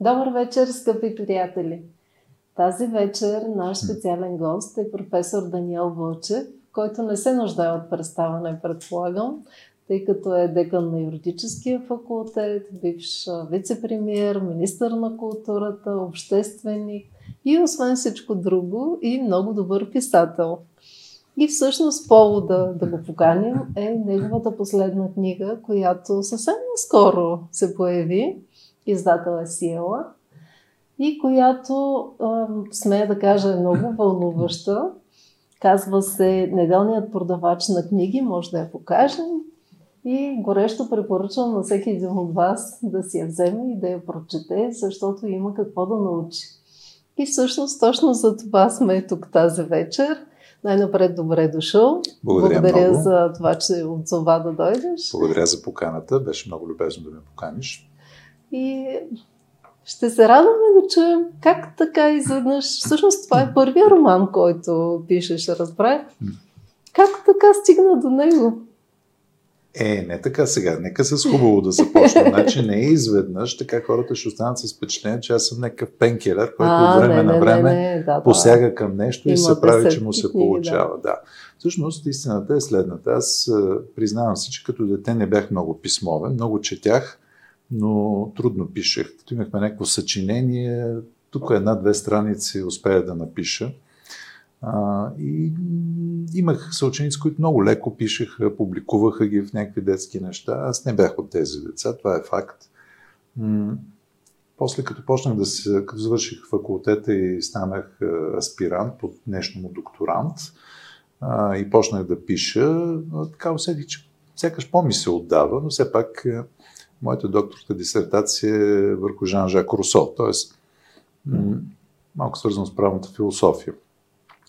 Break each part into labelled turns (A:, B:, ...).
A: Добър вечер, скъпи приятели! Тази вечер наш специален гост е професор Даниел Вълчев, който не се нуждае от представане, предполагам, тъй като е декан на юридическия факултет, бивш вице-премьер, министър на културата, общественик и освен всичко друго и много добър писател. И всъщност повода да го поканим е неговата последна книга, която съвсем скоро се появи. Издател е Сиела и която, смея да кажа, е много вълнуваща. Казва се Неделният продавач на книги, може да я покажем. И горещо препоръчвам на всеки един от вас да си я вземе и да я прочете, защото има какво да научи. И всъщност точно за това сме тук тази вечер. Най-напред добре дошъл.
B: Благодаря,
A: Благодаря
B: много.
A: за това, че отзова да дойдеш.
B: Благодаря за поканата. Беше много любезно да ме поканиш.
A: И ще се радваме да чуем как така изведнъж. Всъщност това е първия роман, който пишеш, разбрах. Как така стигна до него?
B: Е, не така сега. Нека с хубаво да започнем. Значи не е изведнъж, така хората ще останат с впечатление, че аз съм някакъв пенкелер, който
A: А,
B: от време
A: не,
B: на време
A: не, не, да,
B: посяга към нещо и се прави, че му се
A: книги,
B: получава. Да. да. Всъщност истината е следната. Аз а, признавам си, че като дете не бях много писмовен, много четях, но трудно пишех. Като имахме някакво съчинение, тук една-две страници успея да напиша. А, и имах съученици, които много леко пишеха, публикуваха ги в някакви детски неща. Аз не бях от тези деца, това е факт. М- после като почнах да се, като завърших факултета и станах аспирант, под днешно докторант, а, и почнах да пиша, така усетих, че сякаш по-ми се отдава, но все пак моята докторска дисертация е върху Жан-Жак Русо, т.е. малко свързано с правната философия.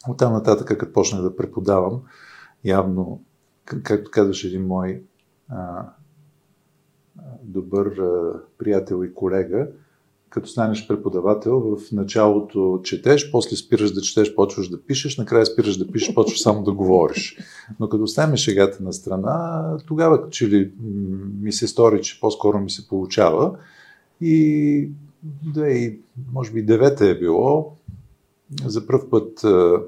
B: От там нататък, като почнах да преподавам, явно, както казваше един мой а, добър а, приятел и колега, като станеш преподавател, в началото четеш, после спираш да четеш, почваш да пишеш, накрая спираш да пишеш, почваш само да говориш. Но като оставим шегата на страна, тогава, че ли ми се стори, че по-скоро ми се получава и да, и, може би девета е било, за първ път а,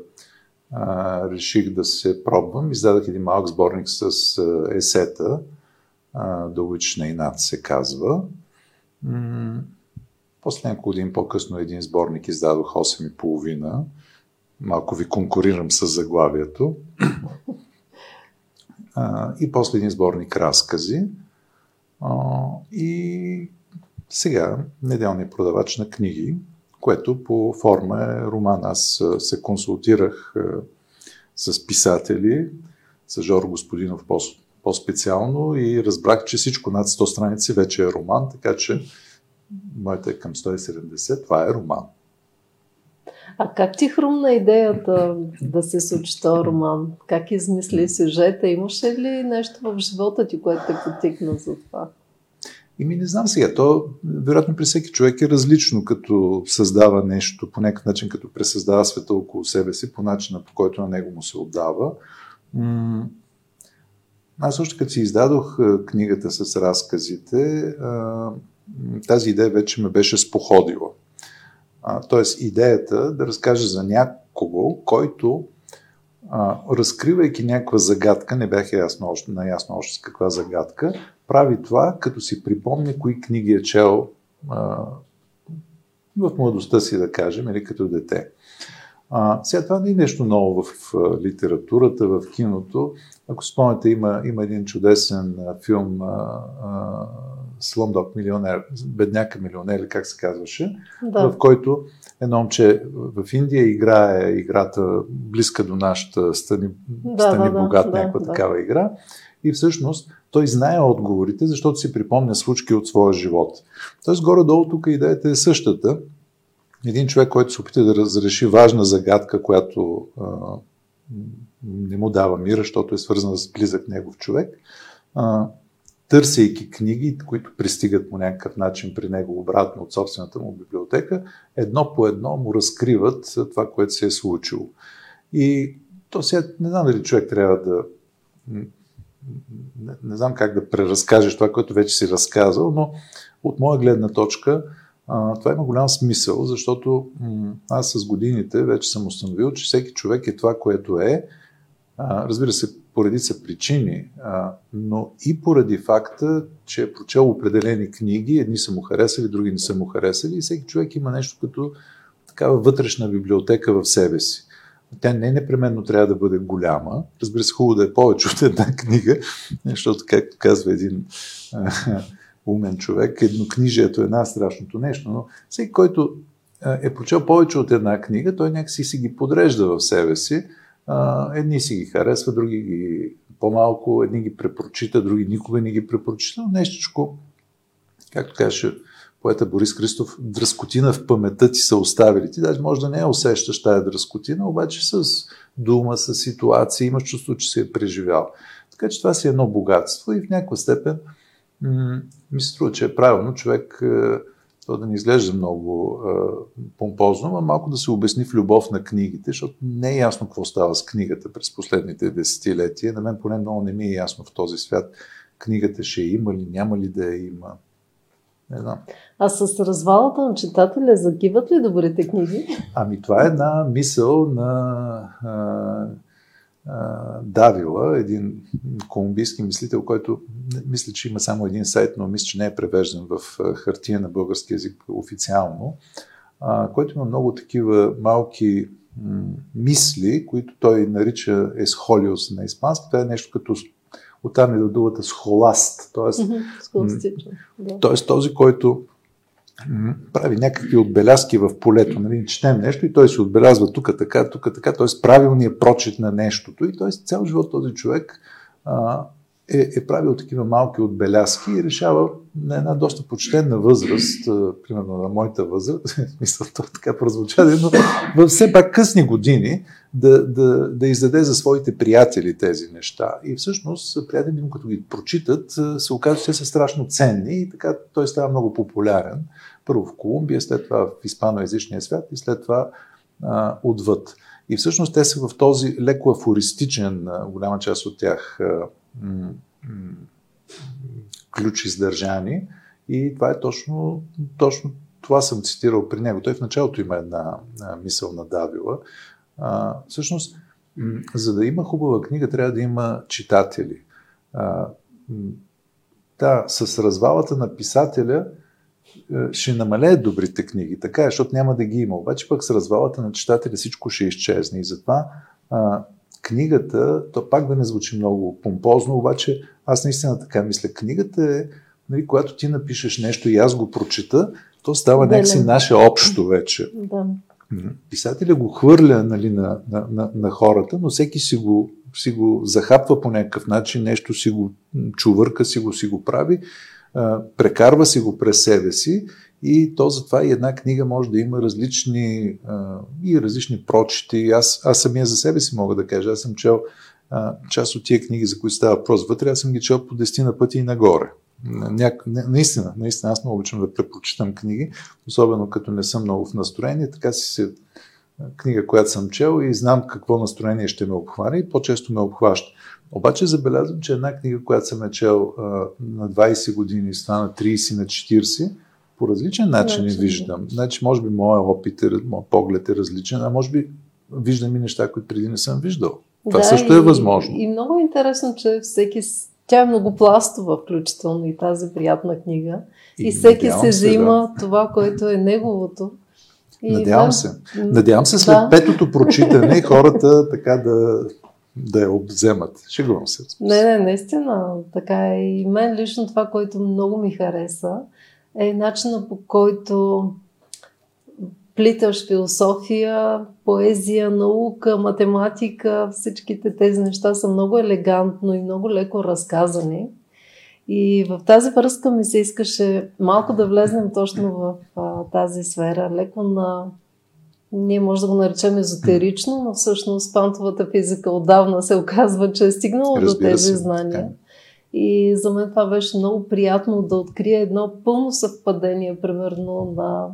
B: а, реших да се пробвам. Издадах един малък сборник с а, есета, а, The Witch на Инат се казва. После няколко години по-късно един сборник издадох 8,5. Малко ви конкурирам с заглавието. А, и после един сборник разкази. А, и сега неделният продавач на книги, което по форма е роман. Аз се консултирах с писатели, с Жор Господинов по-специално и разбрах, че всичко над 100 страници вече е роман, така че моята е към 170, това е роман.
A: А как ти хрумна идеята да се случи този роман? Как измисли сюжета? Имаше ли нещо в живота ти, което те потикна за това?
B: И ми не знам сега, то вероятно при всеки човек е различно, като създава нещо, по някакъв начин, като пресъздава света около себе си, по начина, по който на него му се отдава. Аз още като си издадох книгата с разказите, тази идея вече ме беше споходила. Тоест идеята да разкажа за някого, който разкривайки някаква загадка, не бях ясно още, наясно още с каква загадка, прави това, като си припомня кои книги е чел а, в младостта си, да кажем, или като дете. А, сега това не е нещо ново в а, литературата, в киното. Ако спомняте, има, има един чудесен а, филм а, а, Сломдок милионер, Бедняка милионер, как се казваше, да. в който едно момче в Индия играе играта близка до нашата Стани, да, стани да, богат, да, някаква да, такава игра. И всъщност той знае отговорите, защото си припомня случки от своя живот. Тоест, горе-долу тук идеята е същата. Един човек, който се опита да разреши важна загадка, която а, не му дава мира, защото е свързана с близък негов човек, а, търсейки книги, които пристигат по някакъв начин при него обратно от собствената му библиотека, едно по едно му разкриват това, което се е случило. И то сега не знам дали човек трябва да не, не знам как да преразкажеш това, което вече си разказал, но от моя гледна точка това има голям смисъл, защото аз с годините вече съм установил, че всеки човек е това, което е. Разбира се, поради са причини, а, но и поради факта, че е прочел определени книги, едни са му харесали, други не са му харесали и всеки човек има нещо като такава вътрешна библиотека в себе си. Тя не непременно трябва да бъде голяма. Разбира се, хубаво да е повече от една книга, защото, както казва един умен човек, еднокнижието е най-страшното нещо, но всеки, който е прочел повече от една книга, той някакси си ги подрежда в себе си. Едни си ги харесва, други ги по-малко, едни ги препрочита, други никога не ги препрочита, но нещичко, както каже поета Борис Христов, дръскотина в паметта ти са оставили. Ти даже може да не я усещаш тая дръскотина, обаче с дума, с ситуация, имаш чувство, че си е преживял. Така че това си е едно богатство и в някаква степен ми се струва, че е правилно човек е, то да не изглежда много е, помпозно, а малко да се обясни в любов на книгите, защото не е ясно какво става с книгата през последните десетилетия. На мен поне много не ми е ясно в този свят книгата ще има ли, няма ли да я има. Не знам.
A: А с развалата на читателя загиват ли добрите книги?
B: Ами това е една мисъл на Давила, един колумбийски мислител, който мисля, че има само един сайт, но мисля, че не е превеждан в хартия на български язик официално, който има много такива малки мисли, които той нарича есхолиус на испански. Това е нещо като оттам идва думата схоласт. Тоест, тоест този, който прави някакви отбелязки в полето. Нали? Четем нещо и той се отбелязва тук така, тук така, т.е. правилният прочит на нещото. И т.е. цял живот този човек а, е, е правил такива малки отбелязки и решава на една доста почтенна възраст, а, примерно на моята възраст, мисля, то така прозвуча, но във все пак късни години да, да, да издаде за своите приятели тези неща. И всъщност приятели му, като ги прочитат, се оказва, че са страшно ценни и така той става много популярен. Първо в Колумбия, след това в испаноязичния свят и след това а, отвъд. И всъщност те са в този леко афористичен, голяма част от тях, м- м- ключ издържани. И това е точно, точно това съм цитирал при него. Той в началото има една а, мисъл на Давила. А, всъщност, м- за да има хубава книга, трябва да има читатели. А, да, с развалата на писателя ще намалеят добрите книги, така е, защото няма да ги има. Обаче пък с развалата на читателя всичко ще изчезне и затова а, книгата, то пак да не звучи много помпозно, обаче аз наистина така мисля. Книгата е, нали, когато ти напишеш нещо и аз го прочета, то става да, някакси наше общо вече.
A: Да.
B: Писателя го хвърля нали, на, на, на, на хората, но всеки си го, си го захапва по някакъв начин, нещо си го чувърка, си го, си го прави прекарва си го през себе си и то затова и една книга може да има различни а, и различни прочити. Аз, аз самия за себе си мога да кажа. Аз съм чел а, част от тия книги, за които става въпрос вътре, аз съм ги чел по десетина пъти и нагоре. Няк... Наистина, наистина, аз много обичам да препрочитам книги, особено като не съм много в настроение, така си се книга, която съм чел и знам какво настроение ще ме обхване и по-често ме обхваща. Обаче забелязвам, че една книга, която съм е чел а, на 20 години, стана 30 на 40, по различен начин я виждам. Значи, може би моят опит, е, моят поглед е различен, а може би виждам и неща, които преди не съм виждал. Това да, също е възможно.
A: И, и много интересно, че всеки. Тя е многопластова, включително и тази приятна книга. И, и всеки се взима да. това, което е неговото.
B: И Надявам да, се. Надявам се след да. петото прочитане хората така да да я обземат. Шегувам се.
A: Не, не, наистина. Така е. И мен лично това, което много ми хареса, е начина по който плиташ философия, поезия, наука, математика, всичките тези неща са много елегантно и много леко разказани. И в тази връзка ми се искаше малко да влезнем точно в а, тази сфера, леко на ние може да го наречем езотерично, но всъщност квантовата физика отдавна се оказва, че е стигнала до тези се, знания. Така. И за мен това беше много приятно да открия едно пълно съвпадение, примерно, на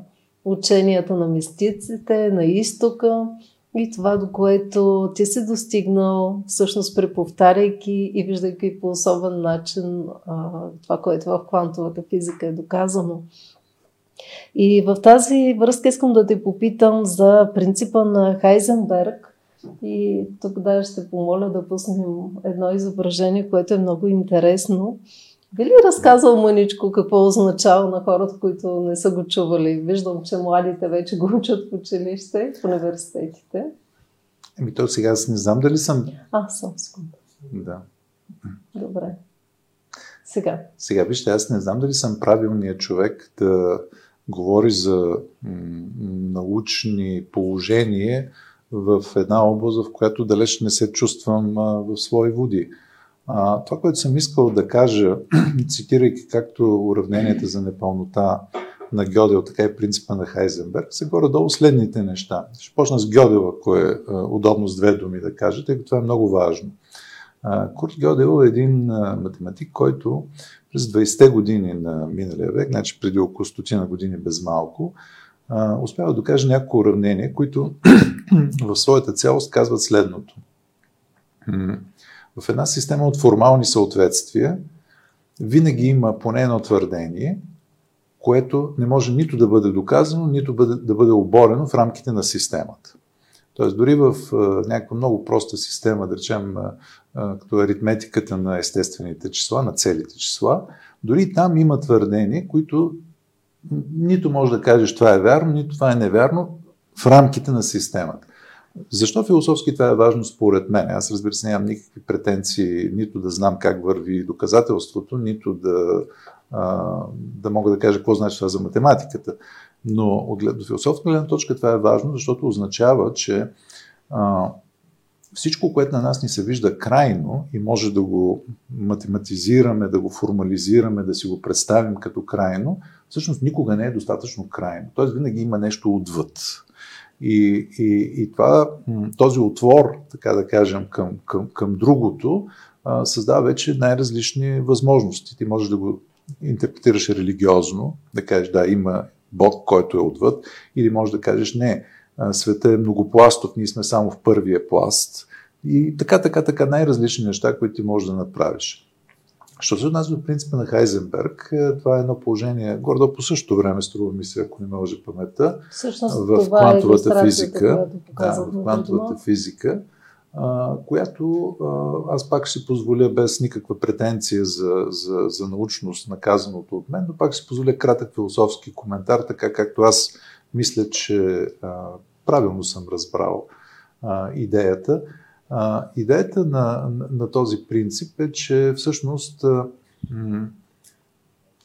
A: ученията на мистиците, на изтока и това, до което ти си достигнал, всъщност преповтаряйки и виждайки по особен начин това, което в квантовата физика е доказано. И в тази връзка искам да те попитам за принципа на Хайзенберг. И тук да ще помоля да пуснем едно изображение, което е много интересно. Би ли разказал мъничко какво означава на хората, които не са го чували? Виждам, че младите вече го учат в училище, в университетите.
B: Еми, то сега аз не знам дали съм...
A: А, съм секунда.
B: Да.
A: Добре. Сега.
B: Сега, вижте, аз не знам дали съм правилният човек да говори за научни положения в една област, в която далеч не се чувствам в свои води. А, това, което съм искал да кажа, цитирайки както уравненията за непълнота на Гьодел, така и принципа на Хайзенберг, са горе-долу следните неща. Ще почна с Гьодел, ако е удобно с две думи да кажа, тъй като това е много важно. Курт Гьодел е един математик, който през 20-те години на миналия век, значи преди около стотина години без малко, успява да докаже няколко уравнения, които в своята цялост казват следното. В една система от формални съответствия винаги има поне едно твърдение, което не може нито да бъде доказано, нито да бъде оборено в рамките на системата. Тоест, дори в някаква много проста система, да речем, като аритметиката на естествените числа, на целите числа, дори там има твърдения, които нито може да кажеш това е вярно, нито това е невярно в рамките на системата. Защо философски това е важно според мен? Аз разбира се нямам никакви претенции нито да знам как върви доказателството, нито да, да мога да кажа какво значи това за математиката. Но от философска гледна точка това е важно, защото означава, че всичко, което на нас ни се вижда крайно и може да го математизираме, да го формализираме, да си го представим като крайно, всъщност никога не е достатъчно крайно. Тоест винаги има нещо отвъд. И, и, и това, този отвор, така да кажем, към, към, към другото, а, създава вече най-различни възможности. Ти можеш да го интерпретираш религиозно, да кажеш да, има Бог, който е отвъд, или може да кажеш не, света е многопластов, ние сме само в първия пласт. И така, така, така, най-различни неща, които ти можеш да направиш. Що се отнася до принципа на Хайзенберг, е, това е едно положение, гордо по същото време, струва ми се, ако не ме лъжи паметта, в е квантовата е физика. Да, в квантовата физика, която аз пак ще позволя без никаква претенция за, за, за научност наказаното от мен, но пак ще позволя кратък философски коментар, така както аз мисля, че а, правилно съм разбрал а, идеята. А, идеята на, на, на този принцип е, че всъщност а, м-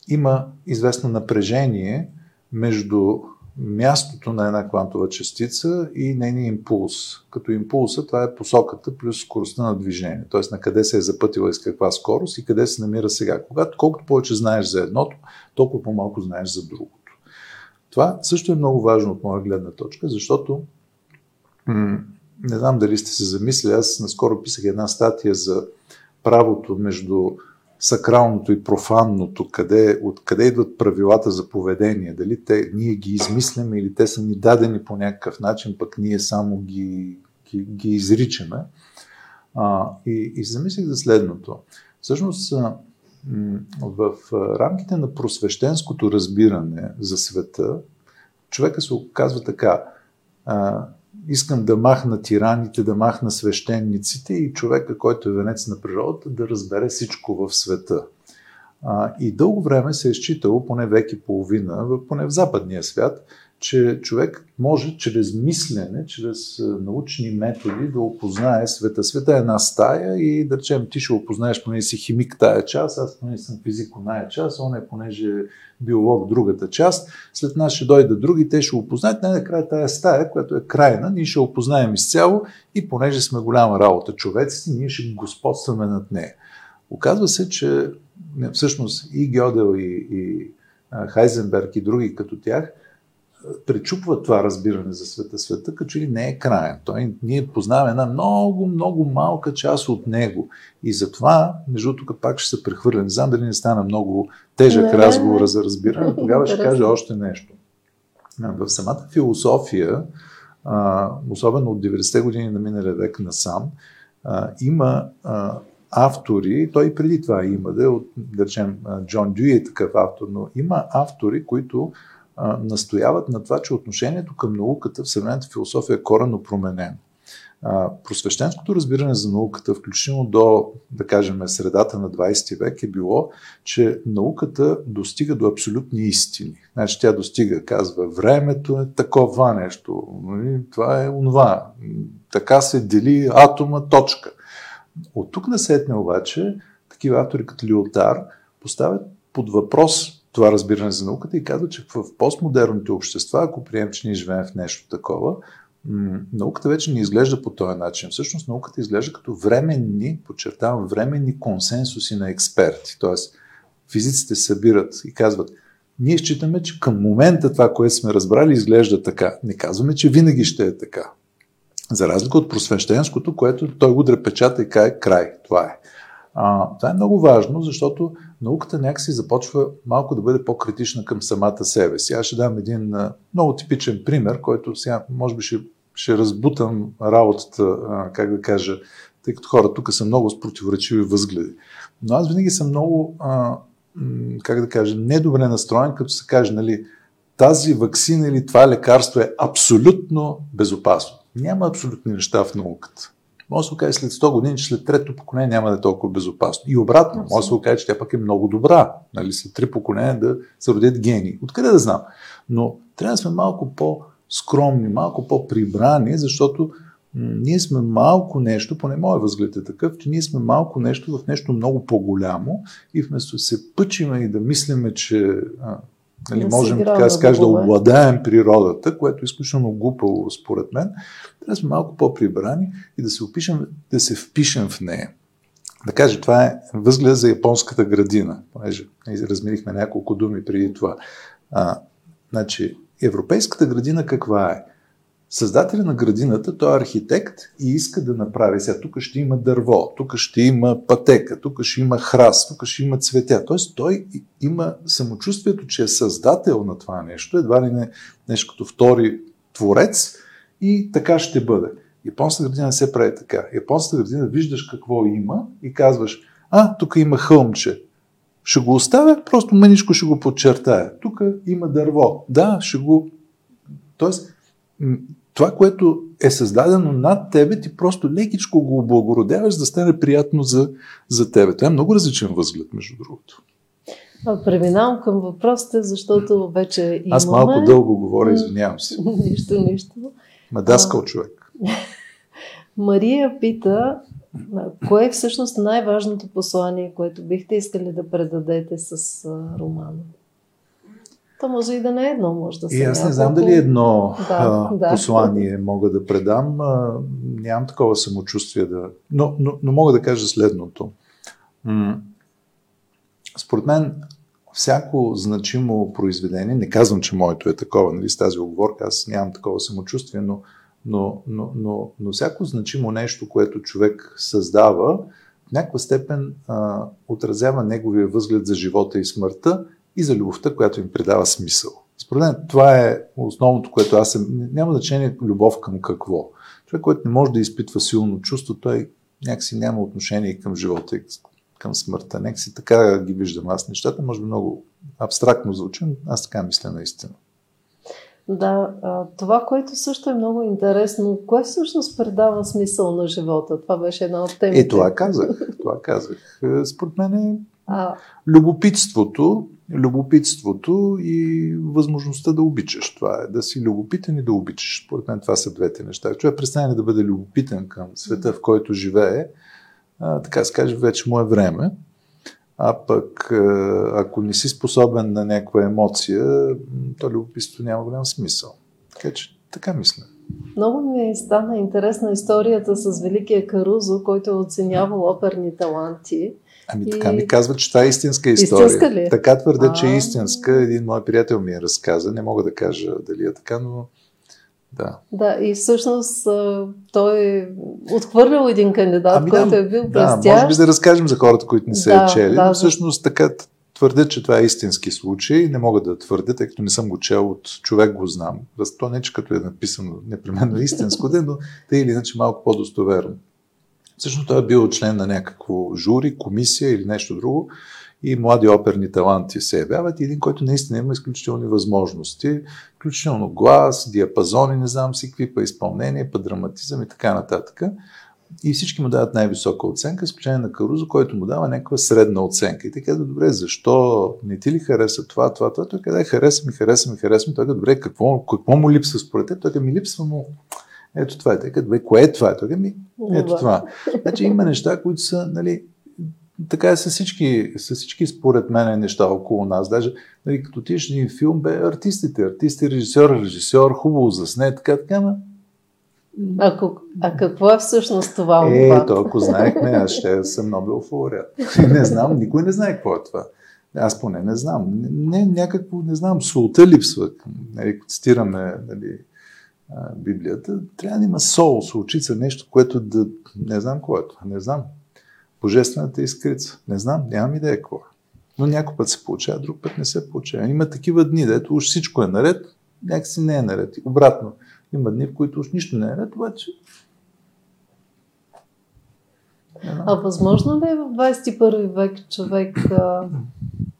B: има известно напрежение между мястото на една квантова частица и нейния импулс. Като импулса това е посоката плюс скоростта на движение, т.е. на къде се е запътила и с каква скорост и къде се намира сега. Когато колкото повече знаеш за едното, толкова по-малко знаеш за другото. Това също е много важно от моя гледна точка, защото м- не знам дали сте се замислили, аз наскоро писах една статия за правото между сакралното и профанното, къде, откъде идват правилата за поведение, дали те, ние ги измисляме или те са ни дадени по някакъв начин, пък ние само ги, ги, ги изричаме. А, и, и замислих за следното. Всъщност, в рамките на просвещенското разбиране за света, човека се оказва така. Искам да махна тираните, да махна свещениците и човека, който е венец на природата, да разбере всичко в света. А, и дълго време се е считало, поне век и половина, поне в западния свят, че човек може чрез мислене, чрез научни методи да опознае света. Света е една стая и да речем ти ще опознаеш, поне си химик тая част, аз поне съм физик оная част, он е понеже е биолог другата част. След нас ще дойдат други, те ще опознаят. Най-накрая тая стая, която е крайна, ние ще опознаем изцяло и понеже сме голяма работа човеците, ние ще господстваме над нея. Оказва се, че всъщност и Гьодел, и, и Хайзенберг и други като тях – пречупва това разбиране за света. Света като че ли не е краен. Той, ние познаваме една много, много малка част от него. И затова, между тук пак ще се прехвърля. Не знам дали не стана много тежък не, разговор не. за разбиране. Тогава ще кажа още нещо. В самата философия, особено от 90-те години на миналия век насам, има автори, той и преди това има, да, от, да речем, Джон Дюи е такъв автор, но има автори, които настояват на това, че отношението към науката в съвременната философия е коренно променено. А, просвещенското разбиране за науката, включително до, да кажем, средата на 20 век е било, че науката достига до абсолютни истини. Значи тя достига, казва, времето е такова нещо, нали, това е онова, така се дели атома, точка. От тук насетне обаче, такива автори като Лиотар поставят под въпрос това разбиране за науката и казват, че в постмодерните общества, ако приемем, че ние живеем в нещо такова, науката вече не изглежда по този начин. Всъщност науката изглежда като временни, подчертавам, временни консенсуси на експерти. Тоест, физиците събират и казват, ние считаме, че към момента това, което сме разбрали, изглежда така. Не казваме, че винаги ще е така. За разлика от просвещенското, което той го дрепечата и кае край. Това е. А, това е много важно, защото науката някакси започва малко да бъде по-критична към самата себе си. Аз ще дам един много типичен пример, който сега може би ще, ще разбутам работата, как да кажа, тъй като хора тук са много с противоречиви възгледи. Но аз винаги съм много, как да кажа, недобре настроен, като се каже, нали, тази вакцина или това лекарство е абсолютно безопасно. Няма абсолютни неща в науката. Може да се окаже след 100 години, че след трето поколение няма да е толкова безопасно. И обратно, може да се окаже, че тя пък е много добра. Нали, след три поколения да се родят гени. Откъде да знам? Но трябва да сме малко по-скромни, малко по-прибрани, защото ние сме малко нещо, поне моят възглед е такъв, че ние сме малко нещо в нещо много по-голямо и вместо да се пъчиме и да мислиме, че а, нали, можем така да се да обладаем природата, което е изключително глупаво според мен, трябва да сме малко по-прибрани и да се опишем, да се впишем в нея. Да кажа, това е възглед за японската градина, понеже размерихме няколко думи преди това. А, значи, европейската градина каква е? Създателя на градината, той е архитект и иска да направи. Сега тук ще има дърво, тук ще има пътека, тук ще има храст, тук ще има цветя. Тоест той има самочувствието, че е създател на това нещо, едва ли не нещо като втори творец и така ще бъде. Японската градина не се прави така. Японската градина виждаш какво има и казваш, а, тук има хълмче. Ще го оставя, просто мъничко ще го подчертая. Тук има дърво. Да, ще го... Тоест, това, което е създадено над тебе, ти просто лекичко го облагородяваш, да стане приятно за, за тебе. Това е много различен възглед, между другото.
A: Преминавам към въпросите, защото вече имаме...
B: Аз малко дълго говоря, извинявам се.
A: нищо, нищо.
B: Мадаскал човек.
A: Мария пита, кое е всъщност най-важното послание, което бихте искали да предадете с романа? То може и да не е едно, може да се.
B: И аз не знам дали едно да, а, да. послание мога да предам. А, нямам такова самочувствие да. Но, но, но мога да кажа следното. М- според мен, всяко значимо произведение, не казвам, че моето е такова, нали, с тази оговорка, аз нямам такова самочувствие, но, но, но, но, но всяко значимо нещо, което човек създава, в някаква степен а, отразява неговия възглед за живота и смъртта и за любовта, която им придава смисъл. Според мен това е основното, което аз съм. Няма значение любов към какво. Човек, който не може да изпитва силно чувство, той някакси няма отношение към живота и към смъртта. Някакси така ги виждам аз нещата. Може би много абстрактно звучим, аз така мисля наистина.
A: Да, това, което също е много интересно, кое всъщност предава смисъл на живота? Това беше една от темите.
B: Е, това казах. Това казах. Според мен е а... любопитството, любопитството и възможността да обичаш. Това е да си любопитен и да обичаш. Според мен това са двете неща. Човек престане да бъде любопитен към света, в който живее, а, така се каже, вече му е време. А пък, ако не си способен на някаква емоция, то любопитството няма голям смисъл. Така че, така мисля.
A: Много ми стана интересна историята с Великия Карузо, който е оценявал оперни таланти.
B: Ами така ми казват, че това е истинска история. Истинска ли? Така твърде, че е истинска. Един мой приятел ми е разказа. Не мога да кажа дали е така, но да.
A: Да, и всъщност той е отхвърлял един кандидат, ами, който е бил
B: да,
A: престящ.
B: може би да разкажем за хората, които не са да, чели, да, но всъщност така твърдят, че това е истински случай. Не мога да твърдя, тъй като не съм го чел от човек го знам. То не, че като е написано непременно истинско, но те или иначе малко по-достоверно. Всъщност той е бил член на някакво жури, комисия или нещо друго и млади оперни таланти се явяват и един, който наистина има изключителни възможности, включително глас, диапазони, не знам си какви, па изпълнение, па драматизъм и така нататък. И всички му дават най-висока оценка, изключение на Карузо, който му дава някаква средна оценка. И така, добре, защо не ти ли хареса това, това, това? Той каза, хареса ми, хареса ми, хареса ми. Той каза, добре, какво, какво му липсва според теб? Той каза, ми липсва му ето това е. Каза, добре, кое е това? Той каза, ми, ето това. Значи има неща, които са, нали, така е с всички, с всички според мен неща около нас. Даже нали, като тиш един филм, бе артистите, артисти, режисьор, режисьор, хубаво засне, така, така, ма
A: а, а какво е всъщност това?
B: Е, то ако знаехме, аз ще съм Нобел лауреат. Не знам, никой не знае какво е това. Аз поне не знам. Не, някакво, не знам, солта липсва. Нали, цитираме нали, Библията, трябва да има сол, солчица, нещо, което да... Не знам кое това. Не знам. Божествената искрица. Не знам, нямам идея какво е. Но някой път се получава, друг път не се получава. Има такива дни, дето уж всичко е наред, някакси не е наред. Обратно. Има дни, в които уж нищо не е наред, обаче
A: а възможно ли е в 21 век човек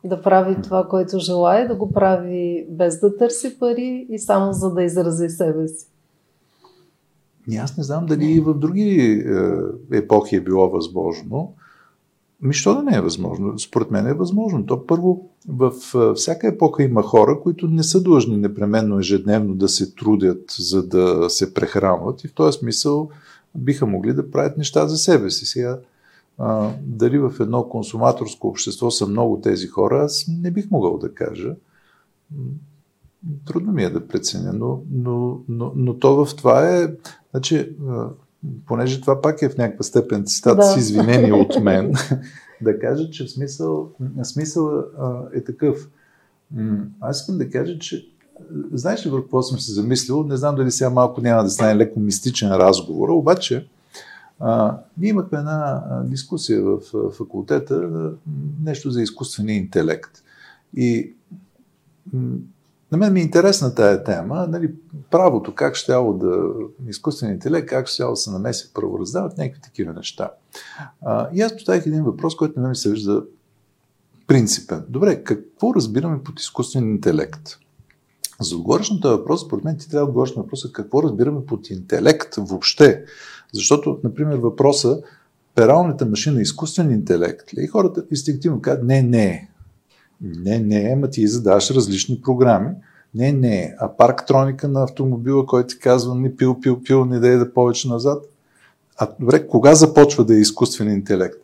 A: да прави това, което желая, да го прави без да търси пари и само за да изрази себе си?
B: И аз не знам дали и в други е, епохи е било възможно. Ми, що да не е възможно? Според мен е възможно. То първо, в всяка епоха има хора, които не са длъжни непременно ежедневно да се трудят, за да се прехранват и в този смисъл биха могли да правят неща за себе си. Сега, а, дали в едно консуматорско общество са много тези хора, аз не бих могъл да кажа. Трудно ми е да преценя, но, но, но, но то в това е, значи, понеже това пак е в някаква степен цитат да. с извинение от мен, да кажа, че смисъл, смисъл е такъв. Аз искам да кажа, че знаеш ли върху какво съм се замислил? Не знам дали сега малко няма да стане леко мистичен разговор, обаче ние имахме една дискусия в факултета, нещо за изкуствения интелект. И на мен ми е интересна тая тема, нали, правото, как ще да, изкуствен интелект, как ще да се намеси правораздават, някакви такива неща. А, и аз поставих един въпрос, който на мен ми се вижда принципен. Добре, какво разбираме под изкуствен интелект? За отговориш въпрос, според мен ти трябва да отговориш на въпроса какво разбираме под интелект въобще. Защото, например, въпроса пералната машина е изкуствен интелект ли? И хората инстинктивно казват, не, не. Не, не ама ти задаваш различни програми. Не, не е. А парктроника на автомобила, който ти казва, не пил, пил, пил, не дай да повече назад. А добре, кога започва да е изкуствен интелект?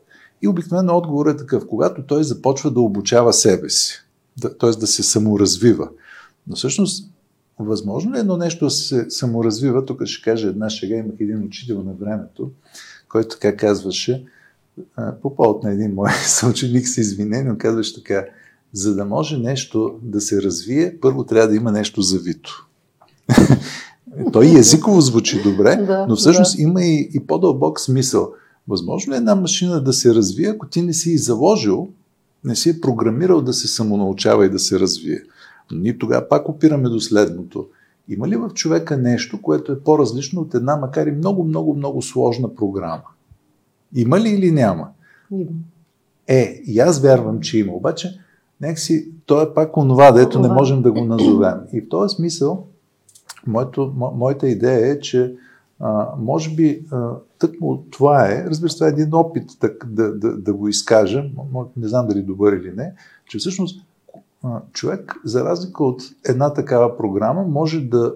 B: И обикновено отговор е такъв, когато той започва да обучава себе си, да, т.е. да се саморазвива. Но всъщност, възможно ли е едно нещо да се саморазвива? Тук ще кажа една шега. Имах един учител на времето, който така казваше, по повод на един мой съученик с извинение, казваше така, за да може нещо да се развие, първо трябва да има нещо завито. Той и езиково звучи добре, да, но всъщност да. има и, и по-дълбок смисъл. Възможно ли е една машина да се развие, ако ти не си и заложил, не си е програмирал да се самонаучава и да се развие? Ние тогава пак опираме до следното. Има ли в човека нещо, което е по-различно от една, макар и много, много, много сложна програма? Има ли или няма?
A: Има.
B: Е, и аз вярвам, че има. Обаче, някакси, то е пак онова, дето не можем да го назовем. И в този смисъл, моето, мо, моята идея е, че а, може би а, тъкмо това е, разбира се, това е един опит так, да, да, да го изкажа, не знам дали добър или не, че всъщност човек, за разлика от една такава програма, може да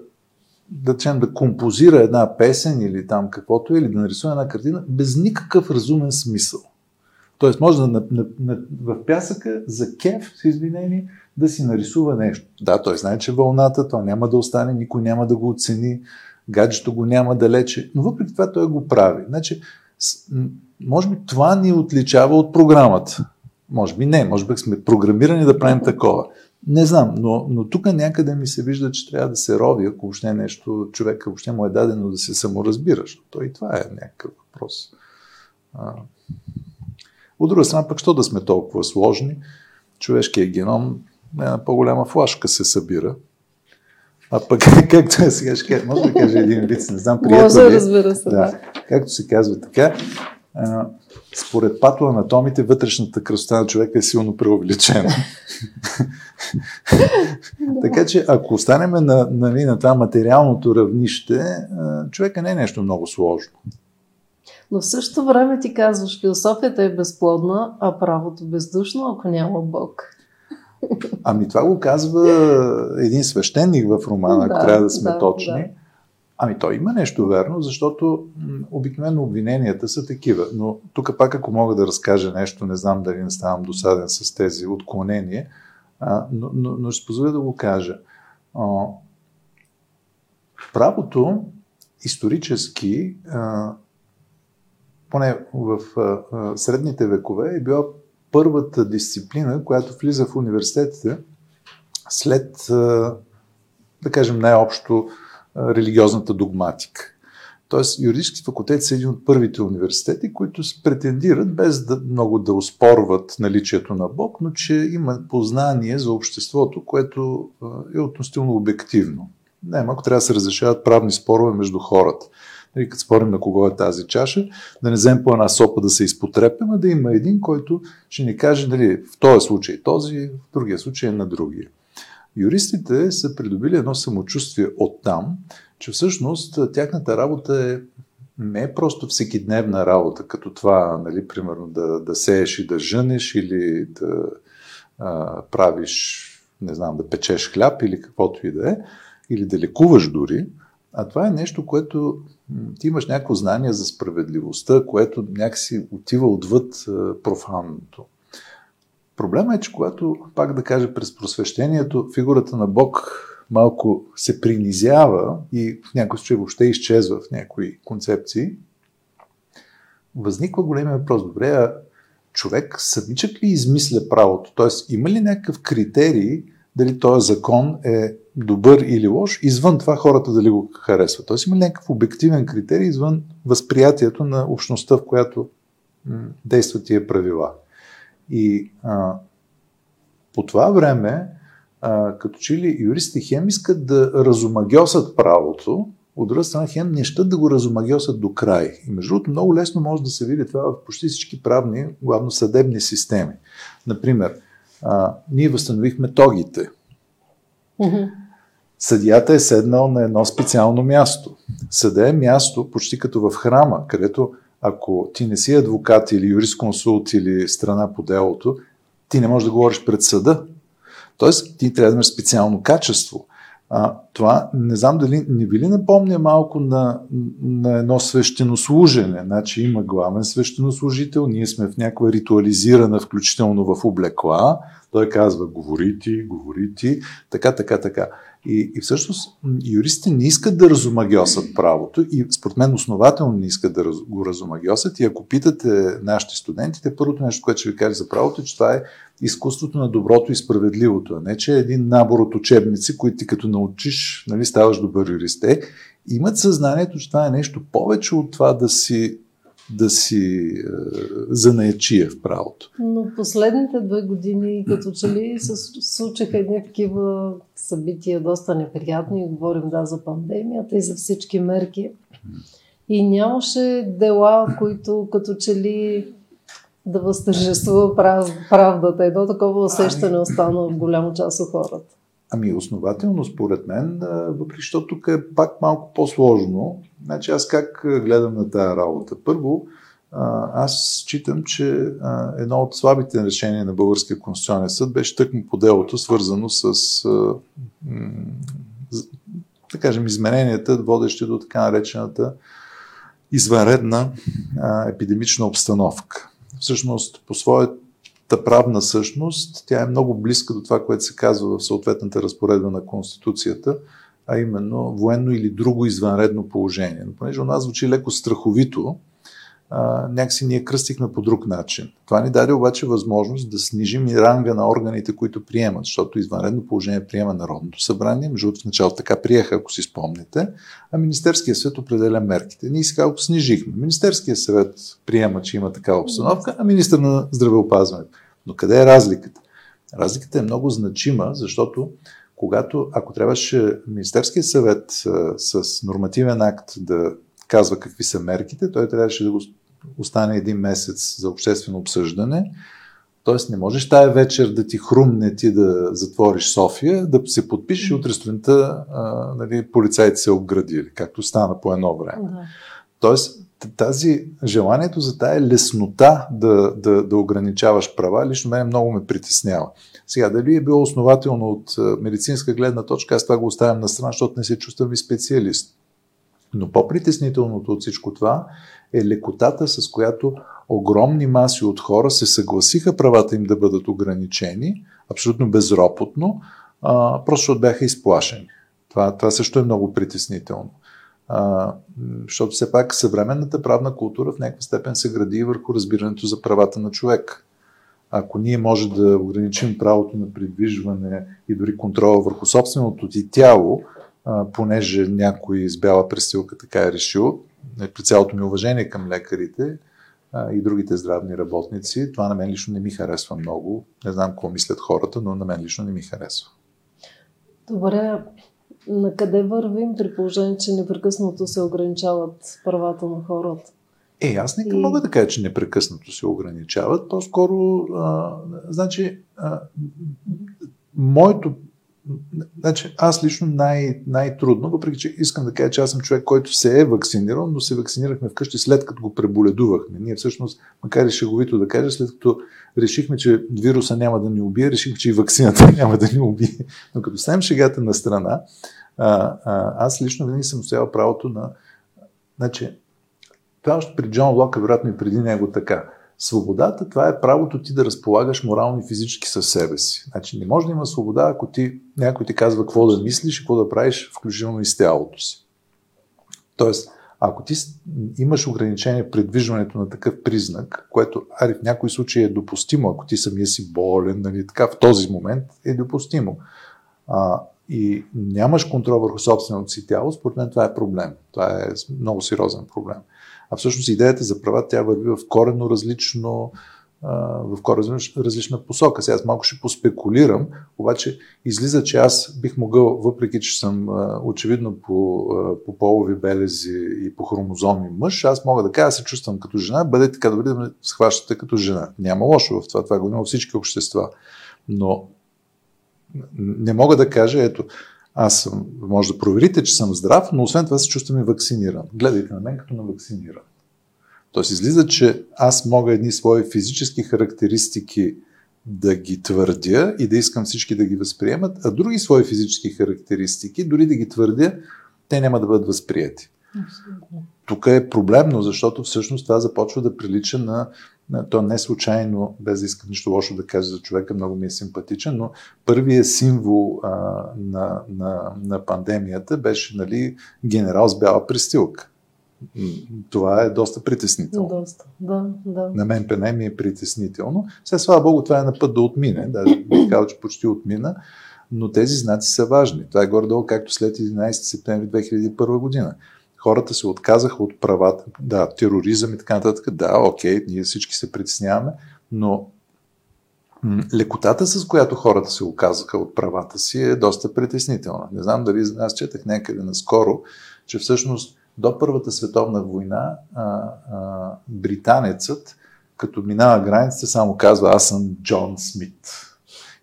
B: да, чем, да композира една песен или там каквото е, или да нарисува една картина без никакъв разумен смисъл. Тоест може да на, на, на, в пясъка за кеф, с извинение, да си нарисува нещо. Да, той знае, че вълната, то няма да остане, никой няма да го оцени, гаджето го няма далече, но въпреки това той го прави. Значи, може би това ни отличава от програмата. Може би не, може би сме програмирани да правим такова. Не знам, но, но тук някъде ми се вижда, че трябва да се рови, ако въобще нещо, човека въобще му е дадено да се саморазбираш. То и това е някакъв въпрос. А... От друга страна, пък, що да сме толкова сложни? Човешкият геном е на по-голяма флашка се събира. А пък, както е сега, ще може да кажа един вид, не знам, приятел
A: Може, разбира се, да. да.
B: Както се казва така, според патоанатомите, вътрешната красота на човека е силно преувеличена. така че, ако останем на, на, нали, на това материалното равнище, човека не е нещо много сложно.
A: Но в същото време ти казваш, философията е безплодна, а правото бездушно, ако няма Бог.
B: Ами това го казва един свещеник в романа, ако да, трябва да сме да, точни. Да. Ами той има нещо верно, защото обикновено обвиненията са такива. Но тук пак, ако мога да разкажа нещо, не знам дали не ставам досаден с тези отклонения, а, но, но, но ще позволя да го кажа. А, правото исторически, а, поне в а, средните векове, е била първата дисциплина, която влиза в университетите след, да кажем най-общо, религиозната догматика. Тоест, юридически факултет са един от първите университети, които претендират, без да много да успорват наличието на Бог, но че има познание за обществото, което е относително обективно. Не, ако трябва да се разрешават правни спорове между хората. Нали, като спорим на кого е тази чаша, да не вземем по една сопа да се изпотрепим, а да има един, който ще ни каже, нали, в този случай този, в другия случай е на другия. Юристите са придобили едно самочувствие от там, че всъщност тяхната работа е не е просто всекидневна работа, като това, нали, примерно да, да сееш и да жънеш или да а, правиш, не знам, да печеш хляб или каквото и да е, или да лекуваш дори, а това е нещо, което ти имаш някакво знание за справедливостта, което някакси отива отвъд профанното. Проблема е, че когато, пак да кажа, през просвещението фигурата на Бог малко се принизява и в някой случай въобще изчезва в някои концепции, възниква големия въпрос. Добре, а човек самичък ли измисля правото? Тоест, има ли някакъв критерий дали този закон е добър или лош, извън това хората дали го харесват. Тоест има някакъв обективен критерий извън възприятието на общността, в която м- действат тия правила. И а, по това време, а, като че ли юристите хем искат да разумагиосат правото, от друга страна хем не щат да го разумагиосат до край. И между другото много лесно може да се види това в почти всички правни, главно съдебни системи. Например, а, ние възстановихме тогите. Mm-hmm. Съдията е седнал на едно специално място. Съда е място почти като в храма, където ако ти не си адвокат или юрисконсулт или страна по делото, ти не можеш да говориш пред съда. Тоест, ти трябва да имаш специално качество. А, това не знам дали не ви ли напомня малко на, на едно свещенослужене. Значи има главен свещенослужител, ние сме в някаква ритуализирана, включително в облекла. Той казва, говори ти, говори ти, така, така, така. И, и всъщност юристите не искат да разумагиосат правото и според мен основателно не искат да го разумагиосат. И ако питате нашите студентите, първото нещо, което ще ви кажа за правото е, че това е изкуството на доброто и справедливото, а не че е един набор от учебници, които ти като научиш, нали, ставаш добър юрист. Е, имат съзнанието, че това е нещо повече от това да си да си е, занаячия в правото.
A: Но последните две години, като че ли се случиха едни събития, доста неприятни, говорим да за пандемията и за всички мерки. И нямаше дела, които като че ли да възтържествува правдата. Едно такова усещане остана в голяма част от хората.
B: Ами основателно, според мен, въпреки защото тук е пак малко по-сложно. Значи аз как гледам на тази работа? Първо, аз считам, че едно от слабите решения на Българския конституционен съд беше тъкмо по делото, свързано с да кажем, измененията, водещи до така наречената извънредна епидемична обстановка. Всъщност, по своят правна същност, тя е много близка до това, което се казва в съответната разпоредба на Конституцията, а именно военно или друго извънредно положение. Но понеже у нас звучи леко страховито, а, някакси ние кръстихме по друг начин. Това ни даде обаче възможност да снижим и ранга на органите, които приемат, защото извънредно положение приема Народното събрание, между в началото така приеха, ако си спомните, а Министерския съвет определя мерките. Ние сега го снижихме. Министерския съвет приема, че има такава обстановка, а министър на здравеопазването. Но къде е разликата? Разликата е много значима, защото когато, ако трябваше Министерския съвет с нормативен акт да казва какви са мерките, той трябваше да го остане един месец за обществено обсъждане. Тоест не можеш тая вечер да ти хрумне ти да затвориш София, да се подпишеш и утре сутринта нали, полицайите се обградили, както стана по едно време. Да. Тоест тази желанието за тая леснота да, да, да ограничаваш права, лично мен много ме притеснява. Сега, дали е било основателно от медицинска гледна точка, аз това го оставям на страна, защото не се чувствам и специалист. Но по-притеснителното от всичко това е лекотата, с която огромни маси от хора се съгласиха правата им да бъдат ограничени, абсолютно безропотно, а, просто бяха изплашени. Това, това също е много притеснително. А, защото все пак съвременната правна култура в някаква степен се гради върху разбирането за правата на човек. Ако ние може да ограничим правото на придвижване и дори контрола върху собственото ти тяло, а, понеже някой с бяла престилка така е решил, при цялото ми уважение към лекарите а, и другите здравни работници, това на мен лично не ми харесва много. Не знам какво мислят хората, но на мен лично не ми харесва.
A: Добре, на къде вървим при положение, че непрекъснато се ограничават правата на хората?
B: Е, аз не и... мога да кажа, че непрекъснато се ограничават. По-скоро, а, значи, а, моето Значи, аз лично най- най-трудно, въпреки че искам да кажа, че аз съм човек, който се е вакцинирал, но се вакцинирахме вкъщи след като го преболедувахме. Ние всъщност, макар и шеговито да кажа, след като решихме, че вируса няма да ни убие, решихме, че и вакцината няма да ни убие. Но като ставим шегата на страна, а, а, аз лично винаги съм стоял правото на... Значи, това още при Джон Лок, вероятно и преди него така Свободата, това е правото ти да разполагаш морално и физически със себе си. Значи не може да има свобода, ако ти, някой ти казва какво да мислиш и какво да правиш, включително и с тялото си. Тоест, ако ти имаш ограничение при движването на такъв признак, което ари, в някои случаи е допустимо, ако ти самия си болен, нали, така в този момент е допустимо. А, и нямаш контрол върху собственото си тяло, според мен това е проблем. Това е много сериозен проблем. А всъщност идеята за права, тя върви в коренно различно, в коренно различна посока. Сега аз малко ще поспекулирам, обаче излиза, че аз бих могъл, въпреки че съм очевидно по, по полови белези и по хромозоми мъж, аз мога да кажа, аз се чувствам като жена, бъдете така добри да ме схващате като жена. Няма лошо в това, това го има всички общества. Но не мога да кажа, ето, аз съм, може да проверите, че съм здрав, но освен това се чувствам и вакциниран. Гледайте на мен като на вакциниран. Тоест излиза, че аз мога едни свои физически характеристики да ги твърдя и да искам всички да ги възприемат, а други свои физически характеристики, дори да ги твърдя, те няма да бъдат възприяти. Тук е проблемно, защото всъщност това започва да прилича на то не случайно, без да искам нищо лошо да кажа за човека, много ми е симпатичен, но първият символ а, на, на, на пандемията беше нали, генерал с бяла престилка. Това е доста притеснително.
A: Доста, да, да.
B: На мен пене ми е притеснително. Сега, слава Богу, това е на път да отмине. Даже бих казал, че почти отмина. Но тези знаци са важни. Това е горе-долу както след 11 септември 2001 година хората се отказаха от правата, да, тероризъм и така нататък, да, окей, ние всички се притесняваме, но лекотата, с която хората се оказаха от правата си, е доста притеснителна. Не знам дали аз четах някъде наскоро, че всъщност до Първата световна война а, а, британецът, като минава границата, само казва аз съм Джон Смит.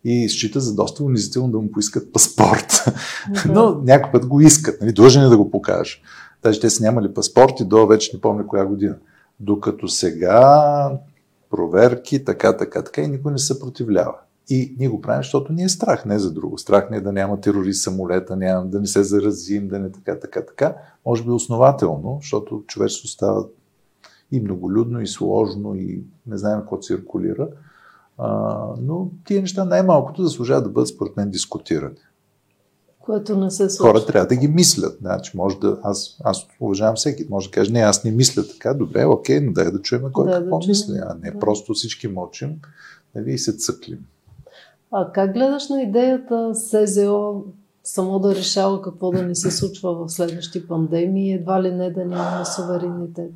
B: И счита за доста унизително да му поискат паспорт. Но някой път го искат, нали? длъжен е да го покаже. Даже те са нямали паспорти до вече не помня коя година. Докато сега проверки, така, така, така и никой не съпротивлява. И ние го правим, защото ни е страх, не за друго. Страх не е да няма терорист самолета, няма, да не се заразим, да не така, така, така. Може би основателно, защото човечеството става и многолюдно, и сложно, и не знаем какво циркулира. А, но тия неща най-малкото заслужават да бъдат, според мен, дискутирани.
A: Което не се
B: случва. Хора трябва да ги мислят. Значи, може да, аз, аз уважавам всеки. Може да каже, не, аз не мисля така. Добре, окей, но дай да чуем кой да, какво да мисли, а не да. просто всички мълчим нали, и се цъклим.
A: А как гледаш на идеята СЗО само да решава какво да не се случва в следващи пандемии, едва ли не да няма суверенитет?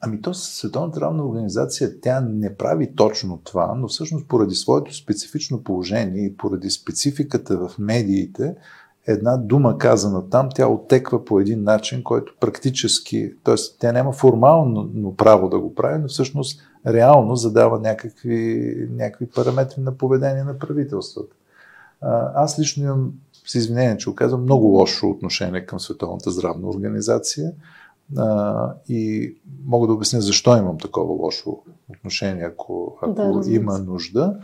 B: Ами то Световната здравна организация, тя не прави точно това, но всъщност поради своето специфично положение и поради спецификата в медиите, една дума казана там, тя отеква по един начин, който практически, т.е. тя няма формално право да го прави, но всъщност реално задава някакви, някакви параметри на поведение на правителствата. Аз лично имам, с извинение, че оказвам много лошо отношение към Световната здравна организация и мога да обясня защо имам такова лошо отношение, ако, ако да, има нужда.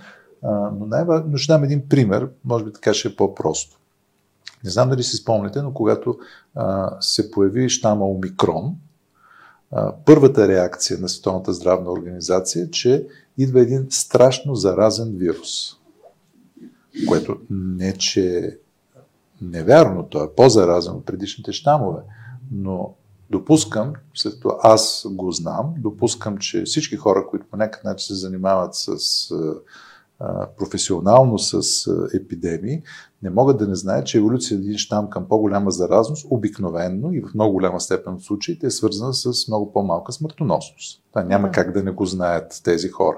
B: но най-важно, ще дам един пример, може би така ще е по-просто. Не знам дали си спомняте, но когато а, се появи щама Омикрон, а, първата реакция на Световната здравна организация е, че идва един страшно заразен вирус. Което не, че е невярно, то е по-заразен от предишните щамове, но допускам, след това аз го знам, допускам, че всички хора, които по някакъв начин се занимават с професионално с епидемии, не могат да не знаят, че еволюция един щам към по-голяма заразност обикновенно и в много голяма степен в случаите е свързана с много по-малка смъртоносност. Това няма да. как да не го знаят тези хора.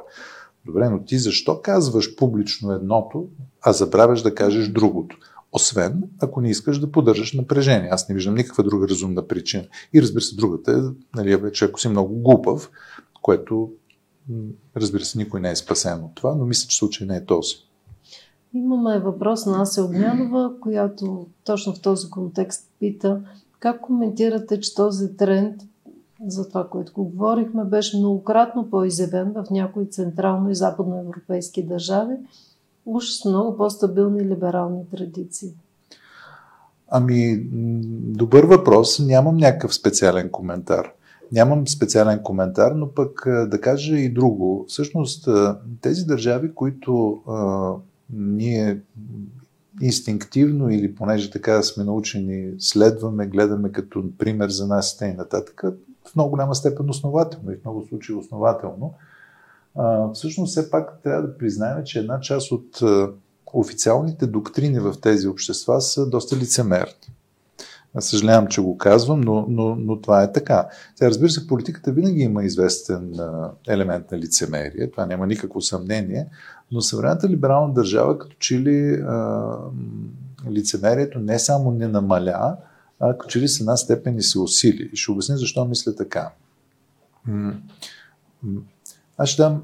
B: Добре, но ти защо казваш публично едното, а забравяш да кажеш другото? Освен ако не искаш да поддържаш напрежение. Аз не виждам никаква друга разумна причина. И разбира се, другата е, нали, вече ако си много глупав, което Разбира се, никой не е спасен от това, но мисля, че случай не е този.
A: Имаме въпрос на Ася Огнянова, която точно в този контекст пита как коментирате, че този тренд за това, което го говорихме, беше многократно по-изявен в някои централно и западноевропейски държави, уж с много по-стабилни либерални традиции?
B: Ами, добър въпрос. Нямам някакъв специален коментар. Нямам специален коментар, но пък да кажа и друго. Всъщност, тези държави, които а, ние инстинктивно или понеже така сме научени, следваме, гледаме като пример за нас и нататък, в много голяма степен основателно и в много случаи основателно. А, всъщност, все пак трябва да признаем, че една част от официалните доктрини в тези общества са доста лицемерни. Съжалявам, че го казвам, но, но, но това е така. Сега, разбира се, политиката винаги има известен елемент на лицемерие, това няма никакво съмнение, но съвременната либерална държава като че ли лицемерието не само не намаля, а като че ли с една степен и се усили. Ще обясня защо мисля така. Аз ще дам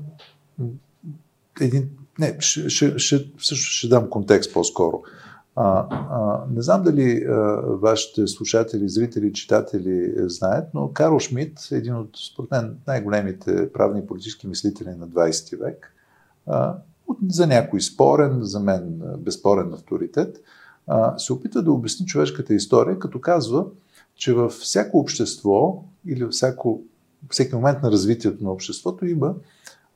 B: един... Не, ще, ще, ще, ще дам контекст по-скоро. А, а, не знам дали а, вашите слушатели, зрители, читатели знаят, но Карл Шмидт, един от, според мен, най-големите правни и политически мислители на 20 век, а, за някой спорен, за мен безспорен авторитет, а, се опита да обясни човешката история, като казва, че във всяко общество или във всяко, всеки момент на развитието на обществото има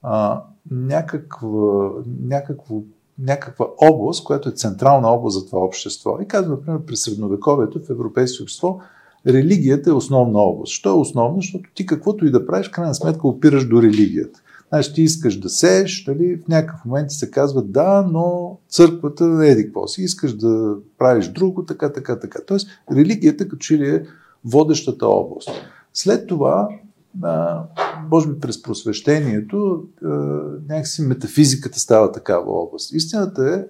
B: а, някаква, някакво някаква област, която е централна област за това общество. И казвам, например, при средновековието в европейското общество религията е основна област. Що е основна? Защото ти каквото и да правиш, в крайна сметка опираш до религията. Знаеш, ти искаш да сееш, дали, в някакъв момент ти се казва да, но църквата не еди какво си. Искаш да правиш друго, така, така, така. Тоест, религията като че ли е водещата област. След това а, може би през просвещението, а, някакси метафизиката става такава област. Истината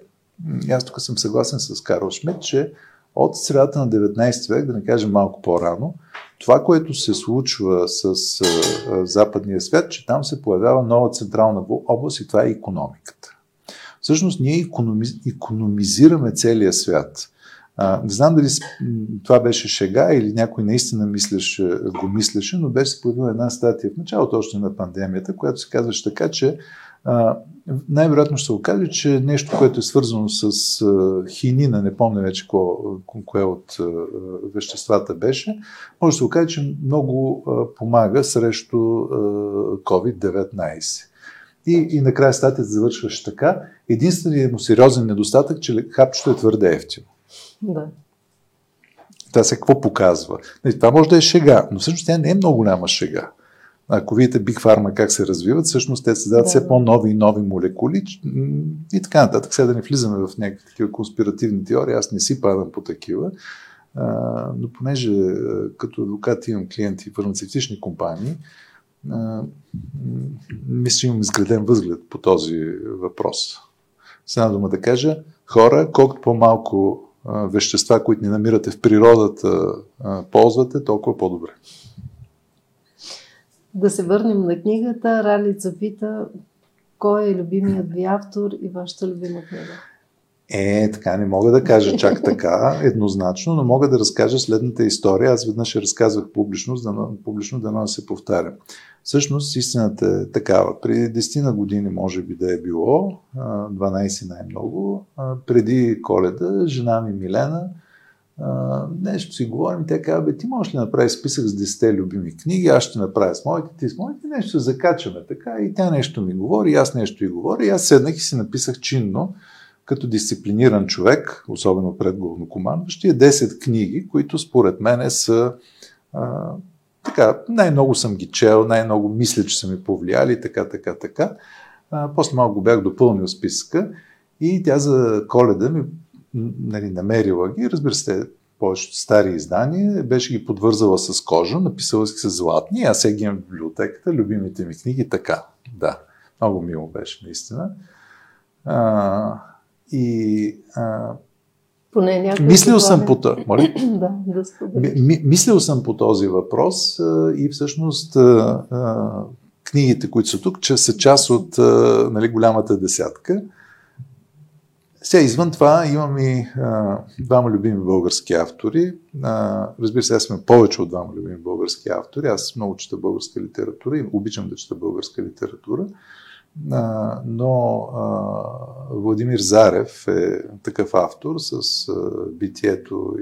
B: е, аз тук съм съгласен с Карл Шмидт, че от средата на 19 век, да не кажем малко по-рано, това, което се случва с а, западния свят, че там се появява нова централна област и това е економиката. Всъщност ние економи, економизираме целия свят. А, не знам дали това беше шега или някой наистина мислеше, го мислеше, но беше появила една статия в началото още на пандемията, която се казваше така, че най-вероятно ще се окаже, че нещо, което е свързано с а, хинина, не помня вече ко, кое от а, веществата беше, може да се окаже, че много а, помага срещу а, COVID-19. И, и накрая статията завършваше така. Единственият му сериозен недостатък, че хапчето е твърде ефтино.
A: Да.
B: Това се какво показва? Нали, това може да е шега, но всъщност тя не е много голяма шега. Ако видите Big Pharma как се развиват, всъщност те създават да. все по-нови и нови молекули и така нататък. Сега да не влизаме в някакви такива конспиративни теории, аз не си падам по такива, а, но понеже като адвокат имам клиенти в фармацевтични компании, а, мисля, че имам изграден възглед по този въпрос. С една дума да кажа, хора, колкото по-малко вещества, които не намирате в природата, а, ползвате, толкова по-добре.
A: Да се върнем на книгата. Ралица пита кой е любимият ви автор и вашата любима книга?
B: Е, така не мога да кажа чак така, еднозначно, но мога да разкажа следната история. Аз веднъж разказвах публично, да, публично да не се повтаря. Всъщност истината е такава. Преди 10 на години може би да е било, 12 най-много, преди коледа, жена ми Милена, нещо си говорим, тя казва, бе, ти можеш ли да направиш списък с 10 любими книги, аз ще направя с моите, ти с моите, нещо закачаме така и тя нещо ми говори, и аз нещо и говоря и аз седнах и си написах чинно, като дисциплиниран човек, особено пред главнокомандващия, 10 книги, които според мен са а, така, най-много съм ги чел, най-много мисля, че са ми повлияли, така, така, така. А, после малко бях допълнил списъка и тя за коледа ми нали, намерила ги, разбира се, повечето стари издания, беше ги подвързала с кожа, написала си с златни, аз сега ги имам в библиотеката, любимите ми книги, така, да. Много мило беше, наистина. А, и а,
A: поне
B: мислил съм по този,
A: да, да
B: ми, мислил съм по този въпрос а, и всъщност а, а, книгите, които са тук, че са част от а, нали, голямата десятка. Сега, извън това, имам и а, двама любими български автори. А, разбира се, аз сме повече от двама любими български автори. Аз много чета българска литература и обичам да чета българска литература. А, но а, Владимир Зарев е такъв автор с а, битието,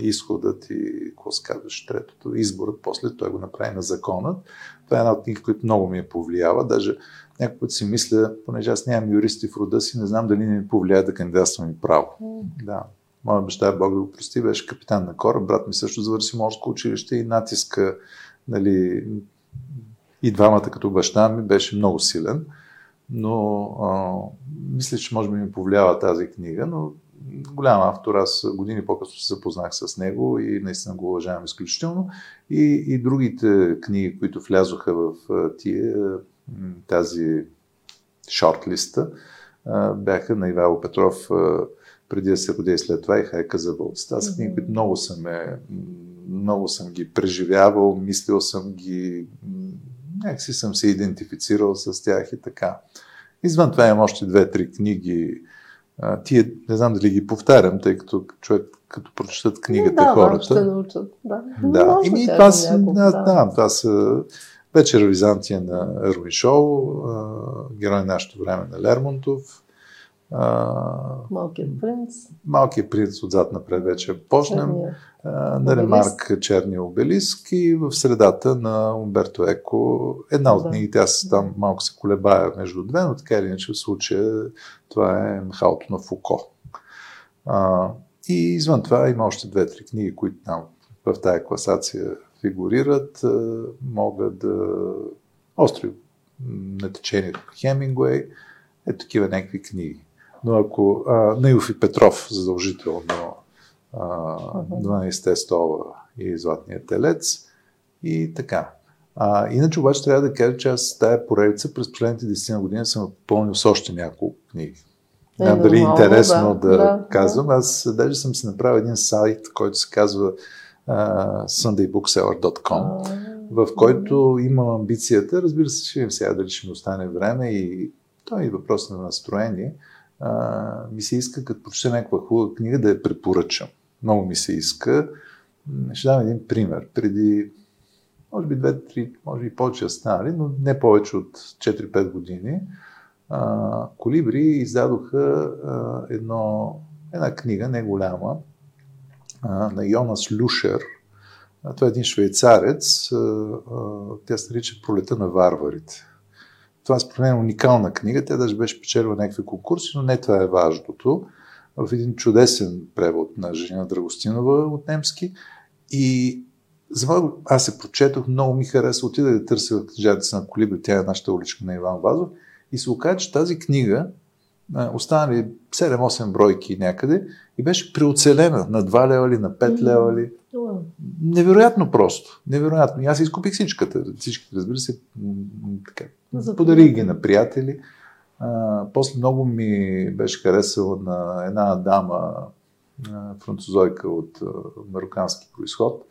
B: изходът и, какво казваш, третото, изборът, после той го направи на законът. Това е една от книги, които много ми е повлиява. Даже някой път си мисля, понеже аз нямам юристи в рода си, не знам дали не ми повлияе да кандидатствам и право. Mm. Да. Моя баща, Бог да го прости, беше капитан на кораб, брат ми също завърши морско училище и натиска, нали, и двамата като баща ми беше много силен. Но а, мисля, че може би ми повлиява тази книга, но голям автор. Аз години по-късно се запознах с него и наистина го уважавам изключително. И, и другите книги, които влязоха в тия тази шортлиста бяха на Ивайло Петров преди да се роди и след това и Хайка за вълците. Аз книги, които много съм, е, много съм ги преживявал, мислил съм ги, някакси съм се идентифицирал с тях и така. Извън това имам още две-три книги. Тие, не знам дали ги повтарям, тъй като човек, като прочитат книгата,
A: да,
B: хората.
A: ще научат, да.
B: Да, и ми, това, са, да, да, това са вече ревизантия на Ервин Шоу, герой на нашето време на Лермонтов.
A: Малкият принц.
B: Малкият принц отзад напред вече почнем. На Ремарк Черния обелиск и в средата на Умберто Еко. Една от да. книгите, аз там малко се колебая между две, но така или иначе в случая това е Михалото на Фуко. А, и извън това има още две-три книги, които там в тая класация фигурират, могат да остри на течението Хемингуей, е такива някакви книги. Но ако а, Наилов и Петров задължително а, 12-те стола и Златния телец и така. А, иначе обаче трябва да кажа, че аз тая поредица през последните 10 години съм попълнил с още няколко книги. Не знам дали е интересно да, да, да казвам. Аз даже съм си направил един сайт, който се казва uh, sundaybookseller.com, в който имам амбицията, разбира се, ще видим сега дали ще ми остане време и това е въпрос на настроение. Uh, ми се иска, като прочета някаква хубава книга, да я препоръчам. Много ми се иска. Ще дам един пример. Преди, може би 2-3, може би повече станали, но не повече от 4-5 години, uh, Колибри издадоха uh, едно, една книга, не голяма, на Йонас Люшер. Това е един швейцарец. Тя се нарича Пролета на варварите. Това според мен е уникална книга. Тя даже беше печелила някакви конкурси, но не това е важното. В един чудесен превод на Женина Драгостинова от немски. И за аз се прочетох, много ми хареса, отида да търся в книжарница на Колибри, тя е нашата уличка на Иван Вазов. И се оказа, че тази книга останали 7-8 бройки някъде и беше преоцелена на 2 лева ли, на 5 лева ли. Невероятно просто. Невероятно. И аз изкупих всичката. Всичките, разбира се, така. Подарих ги на приятели. А, после много ми беше харесало на една дама, французойка от марокански происход,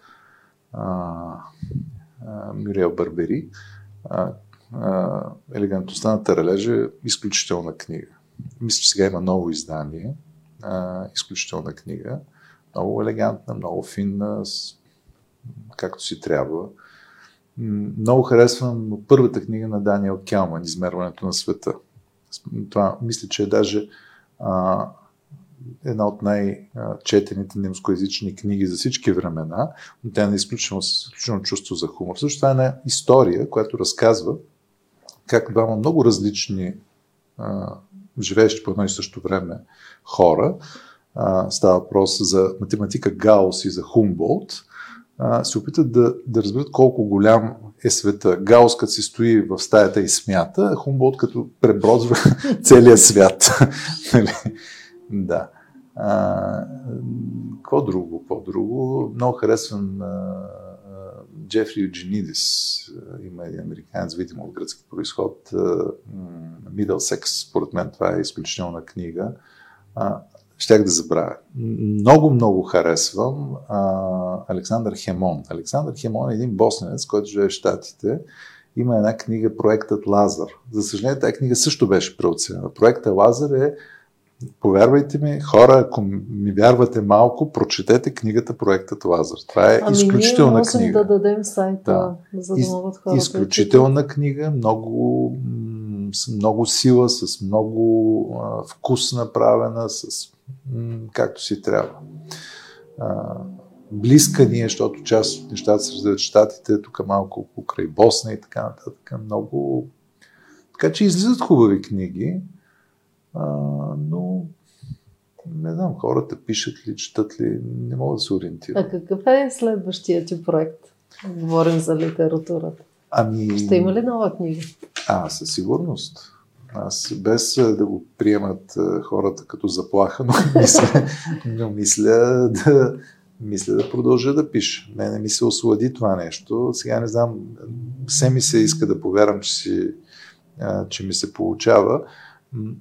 B: Мюриел Барбери. Елегантността на Таралежа е изключителна книга. Мисля, че сега има ново издание. Изключителна книга. Много елегантна, много финна, както си трябва. Много харесвам първата книга на Даниел Келман, Измерването на света. Това мисля, че е даже а, една от най-четените немскоязични книги за всички времена, но тя е изключително, изключително чувство за хумор. Също това е една история, която разказва как двама много различни а, живеещи по едно и също време хора, а, става въпрос за математика Гаус и за Хумболт, а, се опитат да, да разберат колко голям е света. Гаус като си стои в стаята и смята, а Хумболт като пребродва целия свят. Нали? да. А, какво друго? Какво друго? Много харесвам Джефри Юджинидис, има един американец, видимо от гръцки происход, Секс, според мен това е изключителна книга. Щях да забравя. Много, много харесвам а, Александър Хемон. Александър Хемон е един босненец, който живее в Штатите. Има една книга, проектът Лазар. За съжаление, тази книга също беше преоценена. Проектът Лазар е Повярвайте ми, хора, ако ми вярвате малко, прочетете книгата Проектът Лазар. Това е ами изключителна ние книга.
A: да дадем сайта, да. за да могат хората.
B: Изключителна книга, много, с много сила, с много а, вкус направена, с м, както си трябва. А, близка ни е, защото част от нещата се развиват в Штатите, тук малко покрай Босна и така нататък. Много... Така че излизат хубави книги. А, но не знам, хората пишат ли, четат ли, не мога да се ориентирам.
A: А какъв е следващия ти проект? Говорим за литературата.
B: Ами...
A: Ще има ли нова книга?
B: А, със сигурност. Аз без да го приемат хората като заплаха, но мисля, но мисля да, мисля да продължа да пиша. Мене ми се ослади това нещо. Сега не знам, все ми се иска да повярвам, че, си, че ми се получава,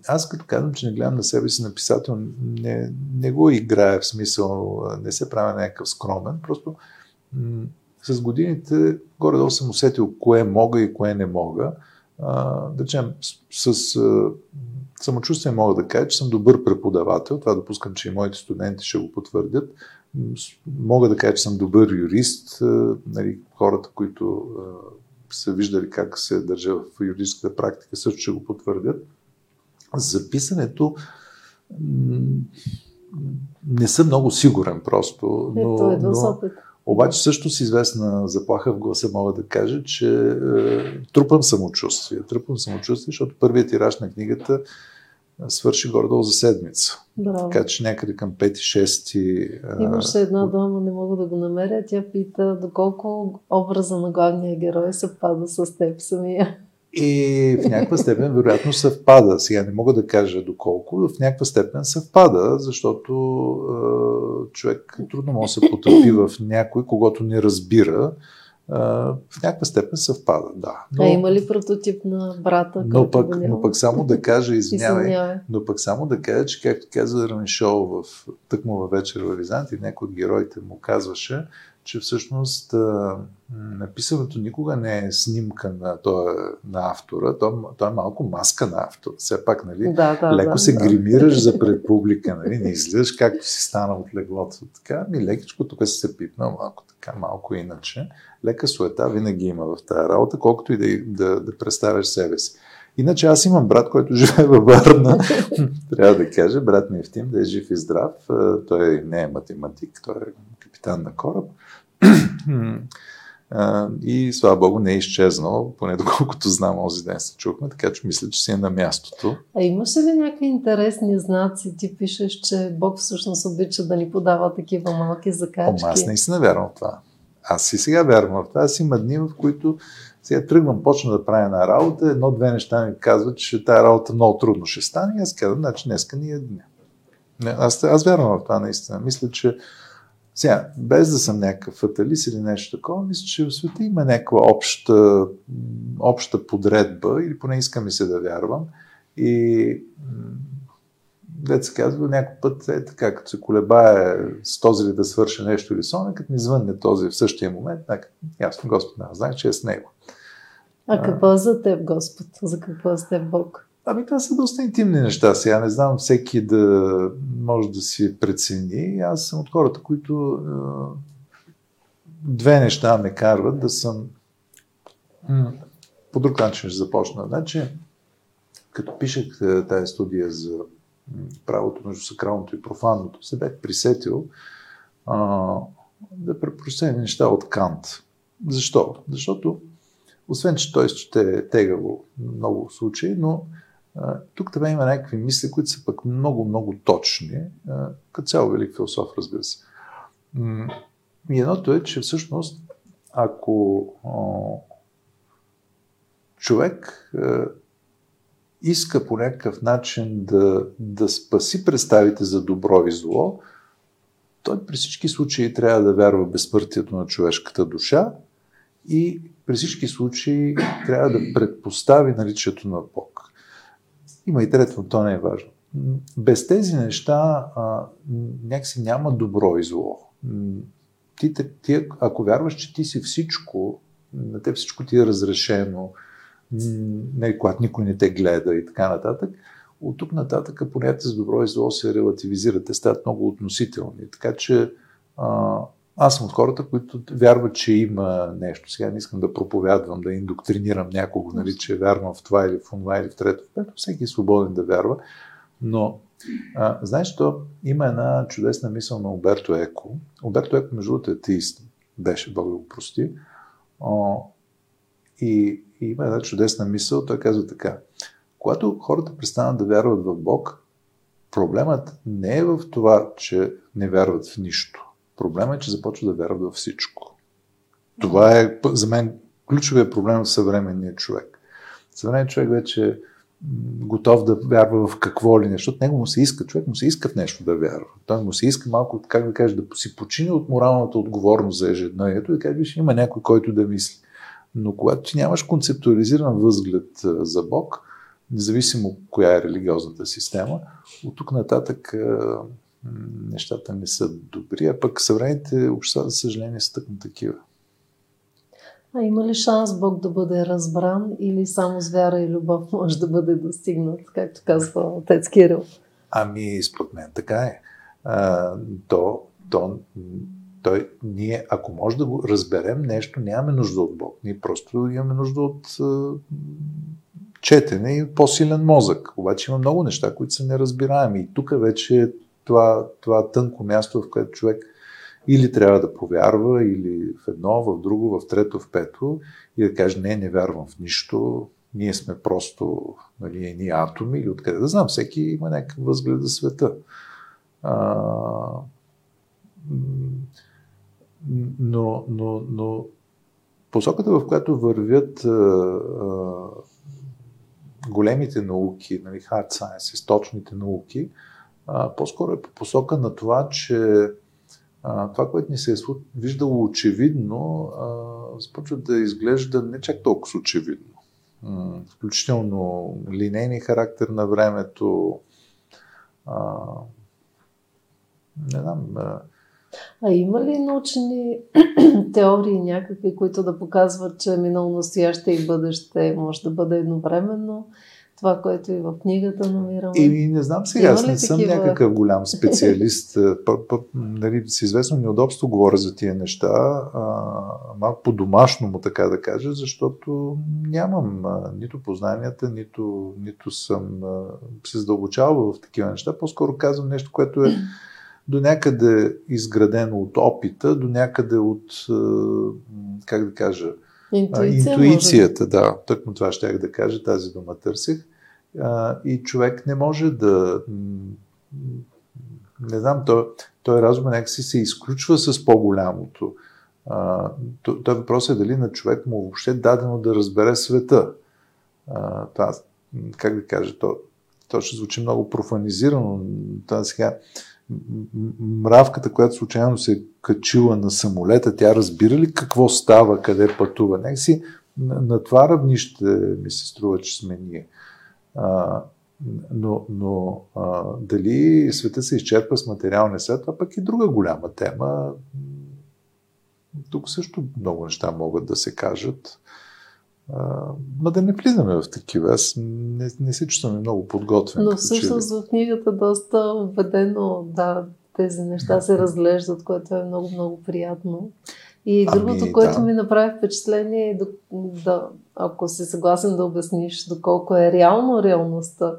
B: аз като казвам, че не гледам на себе си на писател, не, не го играя в смисъл, не се правя някакъв скромен, просто с годините горе-долу съм усетил кое мога и кое не мога. Да речем, с, с самочувствие мога да кажа, че съм добър преподавател, това допускам, че и моите студенти ще го потвърдят. Мога да кажа, че съм добър юрист, нали, хората, които са виждали как се държа в юридическата практика, също ще го потвърдят за писането не съм много сигурен просто. Но,
A: Ето, е но,
B: обаче също с известна заплаха в гласа мога да кажа, че е, трупам самочувствие. Трупам самочувствие, защото първият тираж на книгата свърши горе-долу за седмица.
A: Браво.
B: Така че някъде към 5-6.
A: Имаше една дума, не мога да го намеря. Тя пита доколко образа на главния герой съвпада с теб самия.
B: И в някаква степен вероятно съвпада. Сега не мога да кажа доколко, в някаква степен съвпада, защото е, човек трудно може да се потъпи в някой, когато не разбира. Е, в някаква степен съвпада, да.
A: Но, а има ли прототип на брата?
B: Но пък, но пък само да кажа, извинявай, но пък само да кажа, че както каза Ранишол в тъкмо във вечер в Византи, някой от героите му казваше, че всъщност написаното никога не е снимка на, той, на автора, той, той е малко маска на автора. Все пак, нали,
A: да, да,
B: леко
A: да,
B: се
A: да.
B: гримираш за пред публика, нали, не излизаш както си стана от леглото. Така, ми лекичко тук си се пипна, малко така, малко иначе. Лека суета винаги има в тази работа, колкото и да, да, да представяш себе си. Иначе аз имам брат, който живее във Варна. Трябва да кажа, брат ми Евтим, да е жив и здрав. Той не е математик, той е капитан на кораб и слава Богу не е изчезнал, поне доколкото знам, този ден се чухме, така че мисля, че си е на мястото.
A: А имаше ли някакви интересни знаци? Ти пишеш, че Бог всъщност обича да ни подава такива малки закачки.
B: О, аз наистина вярвам в това. Аз и сега вярвам в това. Аз има дни, в които сега тръгвам, почна да правя една работа, едно-две неща ми казват, че тази работа много трудно ще стане и аз казвам, значи днеска ни е дня. Аз, аз вярвам в това наистина. Мисля, че сега, без да съм някакъв фаталист или нещо такова, мисля, че в света има някаква обща, обща подредба, или поне искам и се да вярвам. И дет се казва, някой път е така, като се колебае с този ли да свърши нещо или сон, като ми звънне този в същия момент, така, ясно, Господ не знае, че е с него.
A: А какво е за теб, Господ? За какво е теб Бог?
B: Ами това са доста интимни неща. Сега не знам всеки да може да си прецени. Аз съм от хората, които две неща ме карват да съм по друг начин ще започна. Значи, като пишех тази студия за правото между сакралното и профанното, се бях присетил а, да препростя неща от Кант. Защо? Защото, освен, че той ще е тегаво много случаи, но тук тебе има някакви мисли, които са пък много, много точни, като цял велик философ, разбира се. И едното е, че всъщност, ако човек иска по някакъв начин да, да спаси представите за добро и зло, той при всички случаи трябва да вярва в безсмъртието на човешката душа и при всички случаи трябва да предпостави наличието на Бог. Има и трето, но то не е важно. Без тези неща а, някакси няма добро и зло. Ти, ти, ако вярваш, че ти си всичко, на теб всичко ти е разрешено, не, когато никой не те гледа и така нататък, от тук нататък понятие за добро и зло се релативизират, те стават много относителни. Така че а, аз съм от хората, които вярват, че има нещо. Сега не искам да проповядвам, да индоктринирам някого, нали, че вярвам в това или в това или в трето, пето. Всеки е свободен да вярва. Но, а, знаеш, то има една чудесна мисъл на Оберто Еко. Оберто Еко, между другото, е теист. Беше, Бог го прости. О, и, и има една чудесна мисъл. Той казва така. Когато хората престанат да вярват в Бог, проблемът не е в това, че не вярват в нищо Проблемът е, че започва да вярва във всичко. Това е за мен ключовия проблем в съвременния човек. Съвременният човек вече е готов да вярва в какво ли нещо. От него му се иска, човек му се иска в нещо да вярва. Той му се иска малко, как да кажа, да си почини от моралната отговорност за ежедневието и да каже, виж, има някой, който да мисли. Но когато ти нямаш концептуализиран възглед за Бог, независимо коя е религиозната система, от тук нататък нещата не са добри, а пък съвременните общества, за съжаление, са тъкно такива.
A: А има ли шанс Бог да бъде разбран или само с вяра и любов може да бъде достигнат, както казва отец Кирил?
B: Ами, според мен така е. А, то, то, той, ние, ако може да го разберем нещо, нямаме нужда от Бог. Ние просто имаме нужда от а, четене и по-силен мозък. Обаче има много неща, които са неразбираеми. И тук вече това, това тънко място, в което човек или трябва да повярва, или в едно, в друго, в трето, в пето, и да каже, не, не вярвам в нищо, ние сме просто нали, едни атоми, или откъде да знам, всеки има някакъв възглед за света. А, но, но, но посоката, в която вървят а, а, големите науки, нали, hard sciences, точните науки, а, по-скоро е по посока на това, че а, това, което ни се е виждало очевидно, а, започва да изглежда не чак толкова очевидно. Включително линейни характер на времето. А, не знам. А,
A: а има ли научни теории някакви, които да показват, че минало, настояще и бъдеще може да бъде едновременно? Това, което и в книгата намираме.
B: И не знам сега, аз не съм такива? някакъв голям специалист. нали, с известно неудобство говоря за тия неща, а, малко по-домашно му така да кажа, защото нямам а, нито познанията, нито, нито съм а, се задълбочавал в такива неща. По-скоро казвам нещо, което е до някъде изградено от опита, до някъде от, как да кажа,
A: Интуиция,
B: интуицията, да. Тъкмо това щях да кажа, тази дума търсих а, и човек не може да. Не знам, той, той разум някакси се изключва с по-голямото. Той, въпрос е дали на човек му въобще дадено да разбере света. А, това, как да кажа, то, то ще звучи много профанизирано. Това сега мравката, която случайно се е качила на самолета, тя разбира ли какво става, къде пътува? Някакси на, на това равнище ми се струва, че сме ние. А, но, но а, дали света се изчерпва с материалния свят, пък е друга голяма тема. Тук също много неща могат да се кажат. Ма да не влизаме в такива. Аз не, не се чувствам много подготвен.
A: Но всъщност в книгата доста введено, да, тези неща се разглеждат, което е много, много приятно. И ами, другото, което да. ми направи впечатление е, да, да, ако си съгласен да обясниш доколко е реално реалността.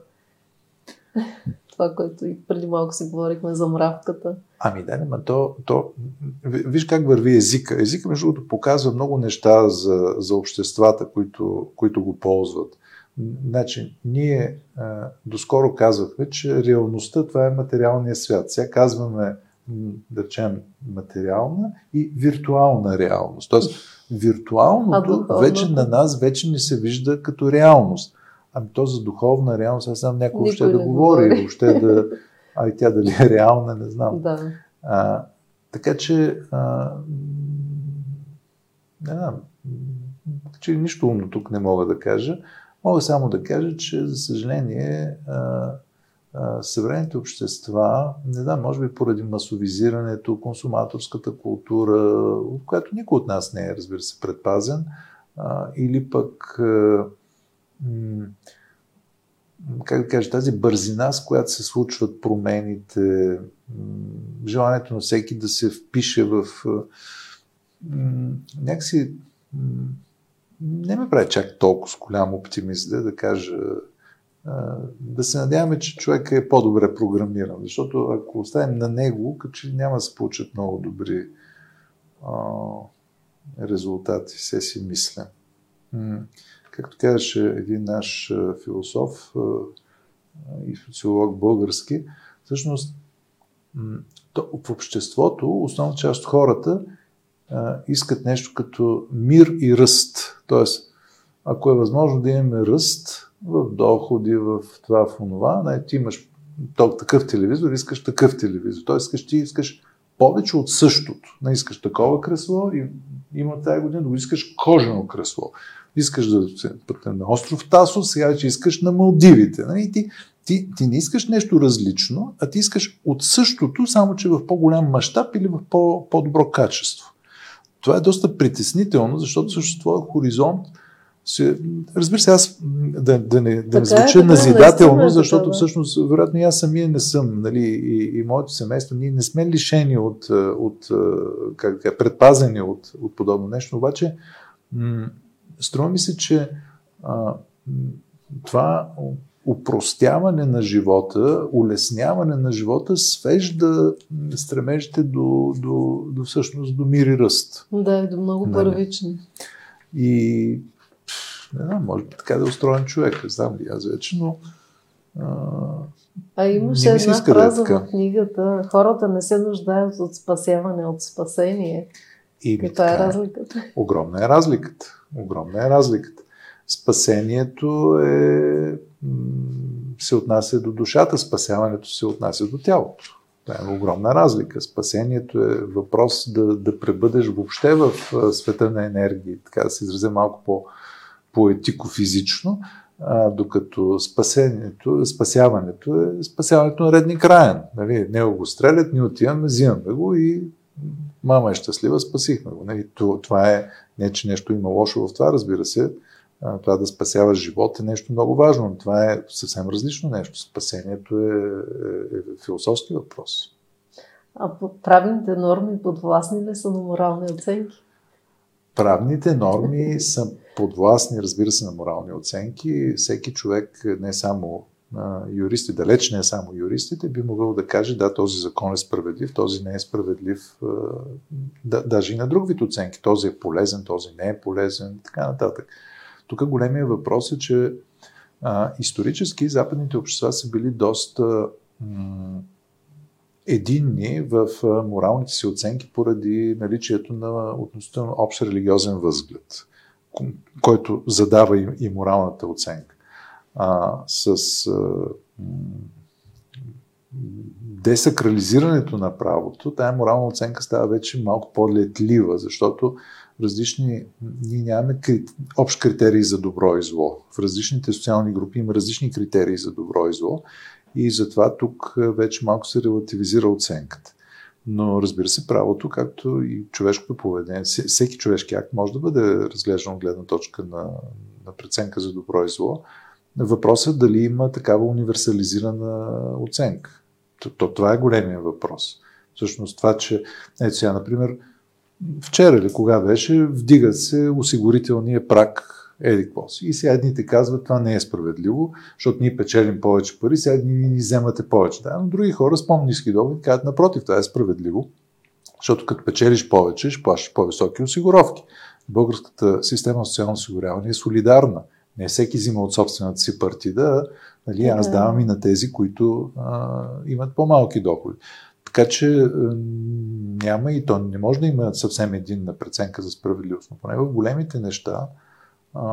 A: Това, което и преди малко си говорихме за мравката.
B: Ами да, но то, то, виж как върви езика. Езика, между другото, показва много неща за, за обществата, които, които го ползват. Значи, ние а, доскоро казвахме, че реалността това е материалния свят. Сега казваме, да речем, материална и виртуална реалност. Тоест, виртуалното а, вече на нас вече не се вижда като реалност. Ами то за духовна реалност, аз знам някой ще да говори, въобще да, а и тя дали е реална, не знам.
A: Да.
B: А, така че, а, не знам, че нищо умно тук не мога да кажа. Мога само да кажа, че за съжаление а, а, съвременните общества, не знам, може би поради масовизирането, консуматорската култура, от която никой от нас не е, разбира се, предпазен, а, или пък а, как да кажа, тази бързина, с която се случват промените, желанието на всеки да се впише в някакси не ме прави чак толкова с голям оптимист да, да кажа да се надяваме, че човек е по-добре програмиран, защото ако оставим на него, че няма да се получат много добри а, резултати, се си мисля. Както казваше един наш философ и социолог български, всъщност в обществото основна част от хората искат нещо като мир и ръст. Тоест, ако е възможно да имаме ръст в доходи, в това, в онова, не, ти имаш такъв телевизор, искаш такъв телевизор. Тоест, искаш, ти искаш повече от същото. Не искаш такова кресло и има тази година да искаш кожено кресло искаш да се пътне на остров Тасо, сега вече искаш на Малдивите. Нали? Ти, ти, ти не искаш нещо различно, а ти искаш от същото, само че в по-голям мащаб или в по, по-добро качество. Това е доста притеснително, защото също твоя хоризонт се, разбира се, аз да, да не, да не звуча е, назидателно, защото такова. всъщност, вероятно, аз самия не съм, нали, и, и моето семейство, ние не сме лишени от, от как да предпазени от, от подобно нещо, обаче м- Струва ми се, че а, това упростяване на живота, улесняване на живота свежда стремежите до, до, до всъщност до мир и ръст.
A: Да, до много нали? първични.
B: И не знам, може би така да е устроен човек, не знам ли аз вече, но
A: а, а имаше една е фраза в книгата хората не се нуждаят от спасяване, от спасение. И Каква е разликата?
B: Огромна е разликата. Огромна е разликата. Спасението е, се отнася до душата, спасяването се отнася до тялото. Това е огромна разлика. Спасението е въпрос да, да пребъдеш въобще в света на енергии, така да се изразя малко по, поетико-физично, а, докато спасението, спасяването е спасяването на редни краен. Нали? Не го стрелят, ни отиваме, взимаме го и мама е щастлива, спасихме го. Нали? Това е не, че нещо има лошо в това, разбира се. Това да спасяваш живот е нещо много важно, но това е съвсем различно нещо. Спасението е, е, е философски въпрос.
A: А правните норми подвластни ли са на морални оценки?
B: Правните норми са подвластни, разбира се, на морални оценки. Всеки човек, не само юристи, далеч не само юристите, би могъл да каже, да, този закон е справедлив, този не е справедлив, да, даже и на друг вид оценки. Този е полезен, този не е полезен така нататък. Тук големия въпрос е, че а, исторически западните общества са били доста м- единни в моралните си оценки поради наличието на относително общ религиозен възглед, който задава и, и моралната оценка а, с а, десакрализирането на правото, тая морална оценка става вече малко по-летлива, защото различни, ние нямаме кри, общ критерий за добро и зло. В различните социални групи има различни критерии за добро и зло и затова тук вече малко се релативизира оценката. Но разбира се, правото, както и човешкото поведение, всеки човешки акт може да бъде разглеждан от гледна точка на, на преценка за добро и зло. Въпросът е дали има такава универсализирана оценка. То, то, това е големия въпрос. Всъщност това, че ето сега, например, вчера ли, кога беше, вдигат се осигурителния прак еди. И сега едните казват, това не е справедливо, защото ние печелим повече пари, сега едни ни вземате повече. Да, но други хора с по-низки доходи казват, напротив, това е справедливо, защото като печелиш повече, ще плащаш по-високи осигуровки. Българската система на социално осигуряване е солидарна. Не всеки взима от собствената си партида, нали, аз давам и на тези, които а, имат по-малки доходи. Така че няма и то не може да има съвсем единна преценка за справедливост, но поне в големите неща а,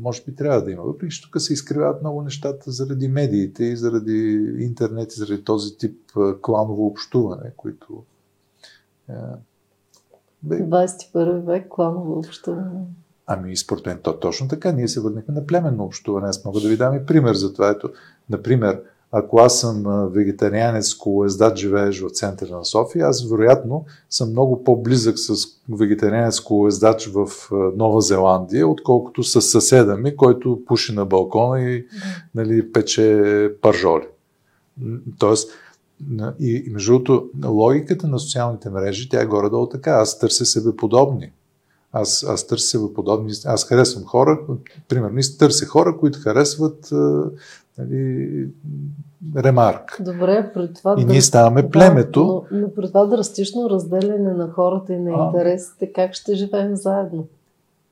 B: може би трябва да има. Въпреки че тук се изкривяват много нещата заради медиите и заради интернет и заради този тип кланово общуване, които
A: е, 21 век кланово общуване.
B: Ами, според мен то точно така. Ние се върнахме на племенно общуване. Аз мога да ви дам и пример за това. Ето, например, ако аз съм вегетарианец, колоездач, живееш в центъра на София, аз вероятно съм много по-близък с вегетарианец, колоездач в Нова Зеландия, отколкото с съседа ми, който пуши на балкона и нали, пече пържоли. Тоест, и, и между другото, логиката на социалните мрежи, тя е горе-долу така. Аз търся себе подобни. Аз, аз търся подобни. Аз харесвам хора, примерно, търся хора, които харесват нали, ремарк.
A: Добре, при това.
B: И ние ставаме да, племето.
A: Но, но при това драстично разделяне на хората и на а, интересите, как ще живеем заедно?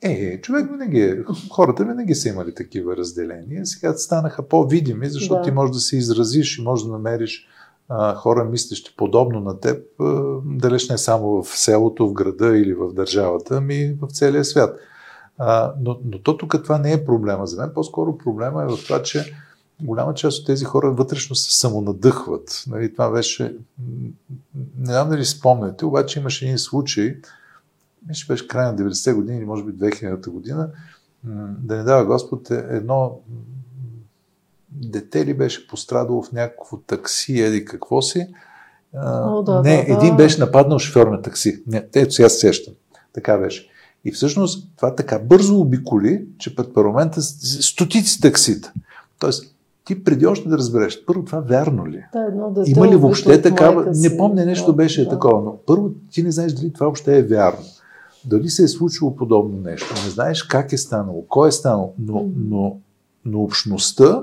B: Е, човек винаги е. Хората винаги са имали такива разделения. Сега станаха по-видими, защото да. ти можеш да се изразиш и можеш да намериш хора, мислещи подобно на теб, далеч не само в селото, в града или в държавата, ами в целия свят. Но, но то тук това не е проблема за мен. По-скоро проблема е в това, че голяма част от тези хора вътрешно се самонадъхват. Нали, това беше, не знам дали спомняте, обаче имаше един случай, мисля, беше край на 90-те години или може би 2000-та година, да не дава Господ, е едно дете ли беше пострадало в някакво такси, еди какво си. О, да, не, да, един да. беше нападнал шофьор на такси. Не, ето сега се сещам. Така беше. И всъщност това така бързо обиколи, че пред парламента стотици таксита. Тоест, ти преди още да разбереш, първо това вярно ли?
A: Да, едно дете
B: Има ли въобще такава? Не помня нещо да, беше да. такова, но първо ти не знаеш дали това въобще е вярно. Дали се е случило подобно нещо. Не знаеш как е станало, кой е станало, но, но, но общността,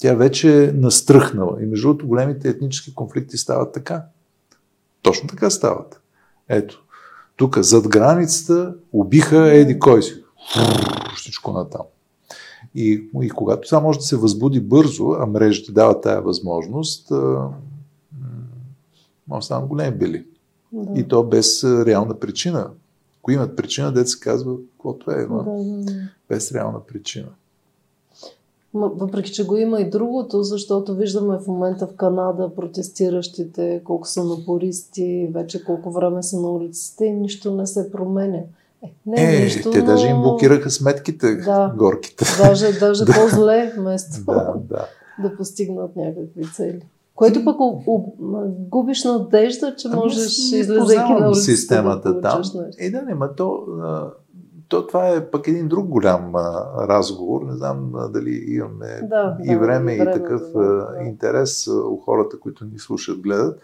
B: тя вече е настръхнала. И между другото, големите етнически конфликти стават така. Точно така стават. Ето, тук зад границата убиха еди кой си. Всичко натам. И, и когато това може да се възбуди бързо, а мрежите дават тая възможност, може да станат големи били. Да. И то без реална причина. Ако имат причина, дете се казва, каквото е, но да, да, да. без реална причина.
A: Въпреки, че го има и другото, защото виждаме в момента в Канада протестиращите, колко са напористи, вече колко време са на улиците и нищо не се променя.
B: Е, не е, нищо, те но... даже им блокираха сметките, да, горките.
A: Даже, даже да. по-зле, вместо
B: да, да.
A: да постигнат някакви цели. Което пък губиш надежда, че ами, можеш, излезайки на улицата,
B: системата да там. Е, да, не, ма то, то, това е пък един друг голям а, разговор. Не знам а, дали имаме да, и време, да, и, такъв да, да. интерес у хората, които ни слушат, гледат.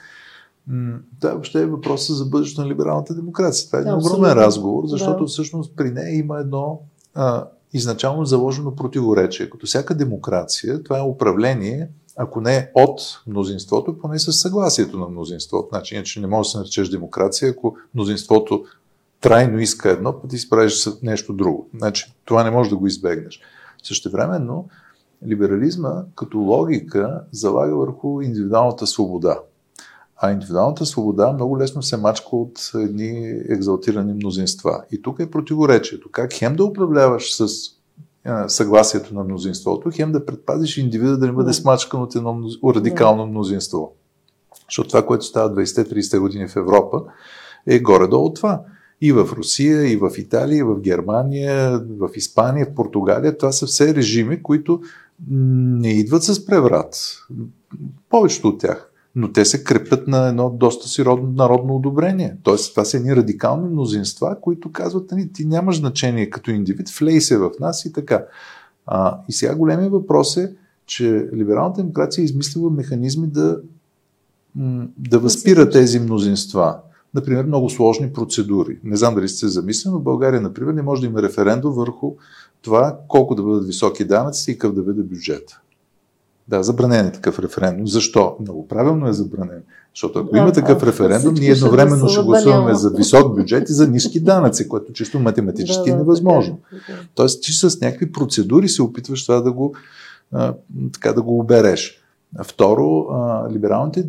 B: Това въобще е въпроса за бъдещето на либералната демокрация. Това е един огромен разговор, защото да. всъщност при нея има едно а, изначално заложено противоречие. Като всяка демокрация, това е управление, ако не от мнозинството, поне с съгласието на мнозинството. Значи, иначе не може да се наречеш демокрация, ако мнозинството трайно иска едно, пък ти справиш с нещо друго. Значи, това не може да го избегнеш. Същевременно, либерализма като логика залага върху индивидуалната свобода. А индивидуалната свобода много лесно се мачка от едни екзалтирани мнозинства. И тук е противоречието. Как хем да управляваш с съгласието на мнозинството, хем да предпазиш индивида да не бъде смачкан от едно радикално мнозинство. Защото това, което става 20-30 години в Европа, е горе-долу това. И в Русия, и в Италия, и в Германия, в Испания, в Португалия. Това са все режими, които не идват с преврат. Повечето от тях. Но те се крепят на едно доста си народно одобрение. Тоест, това са едни радикални мнозинства, които казват, ти нямаш значение като индивид, влей се в нас и така. А, и сега големия въпрос е, че либералната демокрация е измислила механизми да, да възпира тези мнозинства например, много сложни процедури. Не знам дали сте замислили, но в България, например, не може да има референдум върху това колко да бъдат високи данъци и какъв да бъде бюджет. Да, забранен е такъв референдум. Защо? Много правилно е забранен. Защото ако да, има такъв референдум, ние едновременно ще гласуваме за висок бюджет и за ниски данъци, което чисто математически да, е невъзможно. Да, да. Тоест, ти с някакви процедури се опитваш това да го, а, така да го обереш. Второ, либералните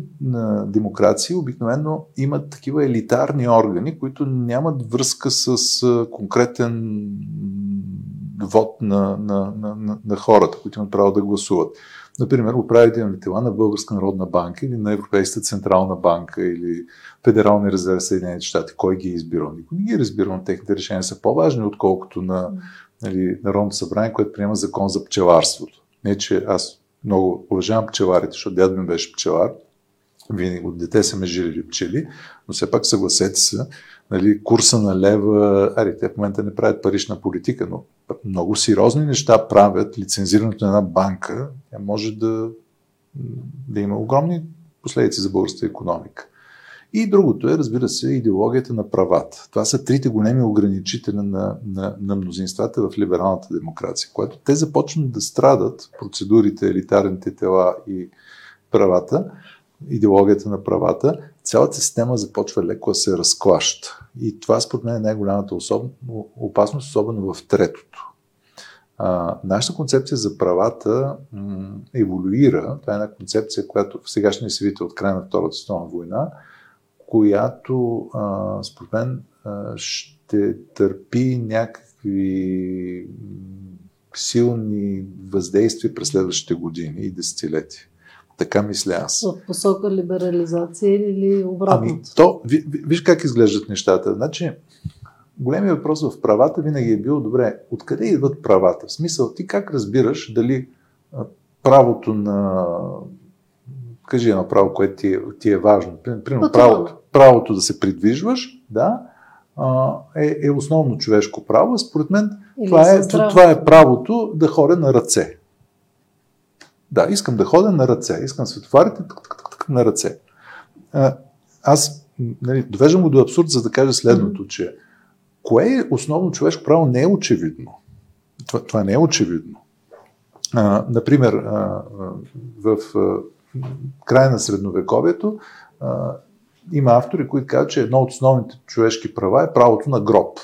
B: демокрации обикновено имат такива елитарни органи, които нямат връзка с конкретен вод на, на, на, на, хората, които имат право да гласуват. Например, управителни тела на Българска народна банка или на Европейската централна банка или Федерални резерви Съединените щати. Кой ги е избирал? Никой не ги е избирал, техните решения са по-важни, отколкото на нали, Народното събрание, което приема закон за пчеларството. Не, че аз много уважавам пчеларите, защото дядо ми беше пчелар. Винаги от дете са ме жилили пчели, но все пак съгласете се, нали, курса на лева, ари, те в момента не правят парична политика, но много сериозни неща правят. Лицензирането на една банка тя може да, да има огромни последици за българската економика. И другото е, разбира се, идеологията на правата. Това са трите големи ограничители на, на, на мнозинствата в либералната демокрация, което те започнат да страдат, процедурите, елитарните тела и правата, идеологията на правата, цялата система започва леко да се разклаща. И това според мен е най-голямата опасност, особено в третото. А, нашата концепция за правата м- еволюира. Това е една концепция, която в сегашния свит от края на Втората световна война която а, според мен а, ще търпи някакви силни въздействия през следващите години и десетилетия. Така мисля аз.
A: В посока либерализация или обратно?
B: Ами, то, ви, виж как изглеждат нещата. Значи, големият въпрос в правата винаги е бил, добре, откъде идват правата? В смисъл, ти как разбираш дали правото на кажи едно право, което ти е, ти е важно. Примерно правото, правото да се придвижваш, да, е, е основно човешко право. Според мен това е, това е правото да ходя на ръце. Да, искам да ходя на ръце. Искам светофарите на ръце. Аз нали, довеждам го до абсурд, за да кажа следното, че кое е основно човешко право не е очевидно. Това, това не е очевидно. А, например, а, в края на средновековието а, има автори, които казват, че едно от основните човешки права е правото на гроб.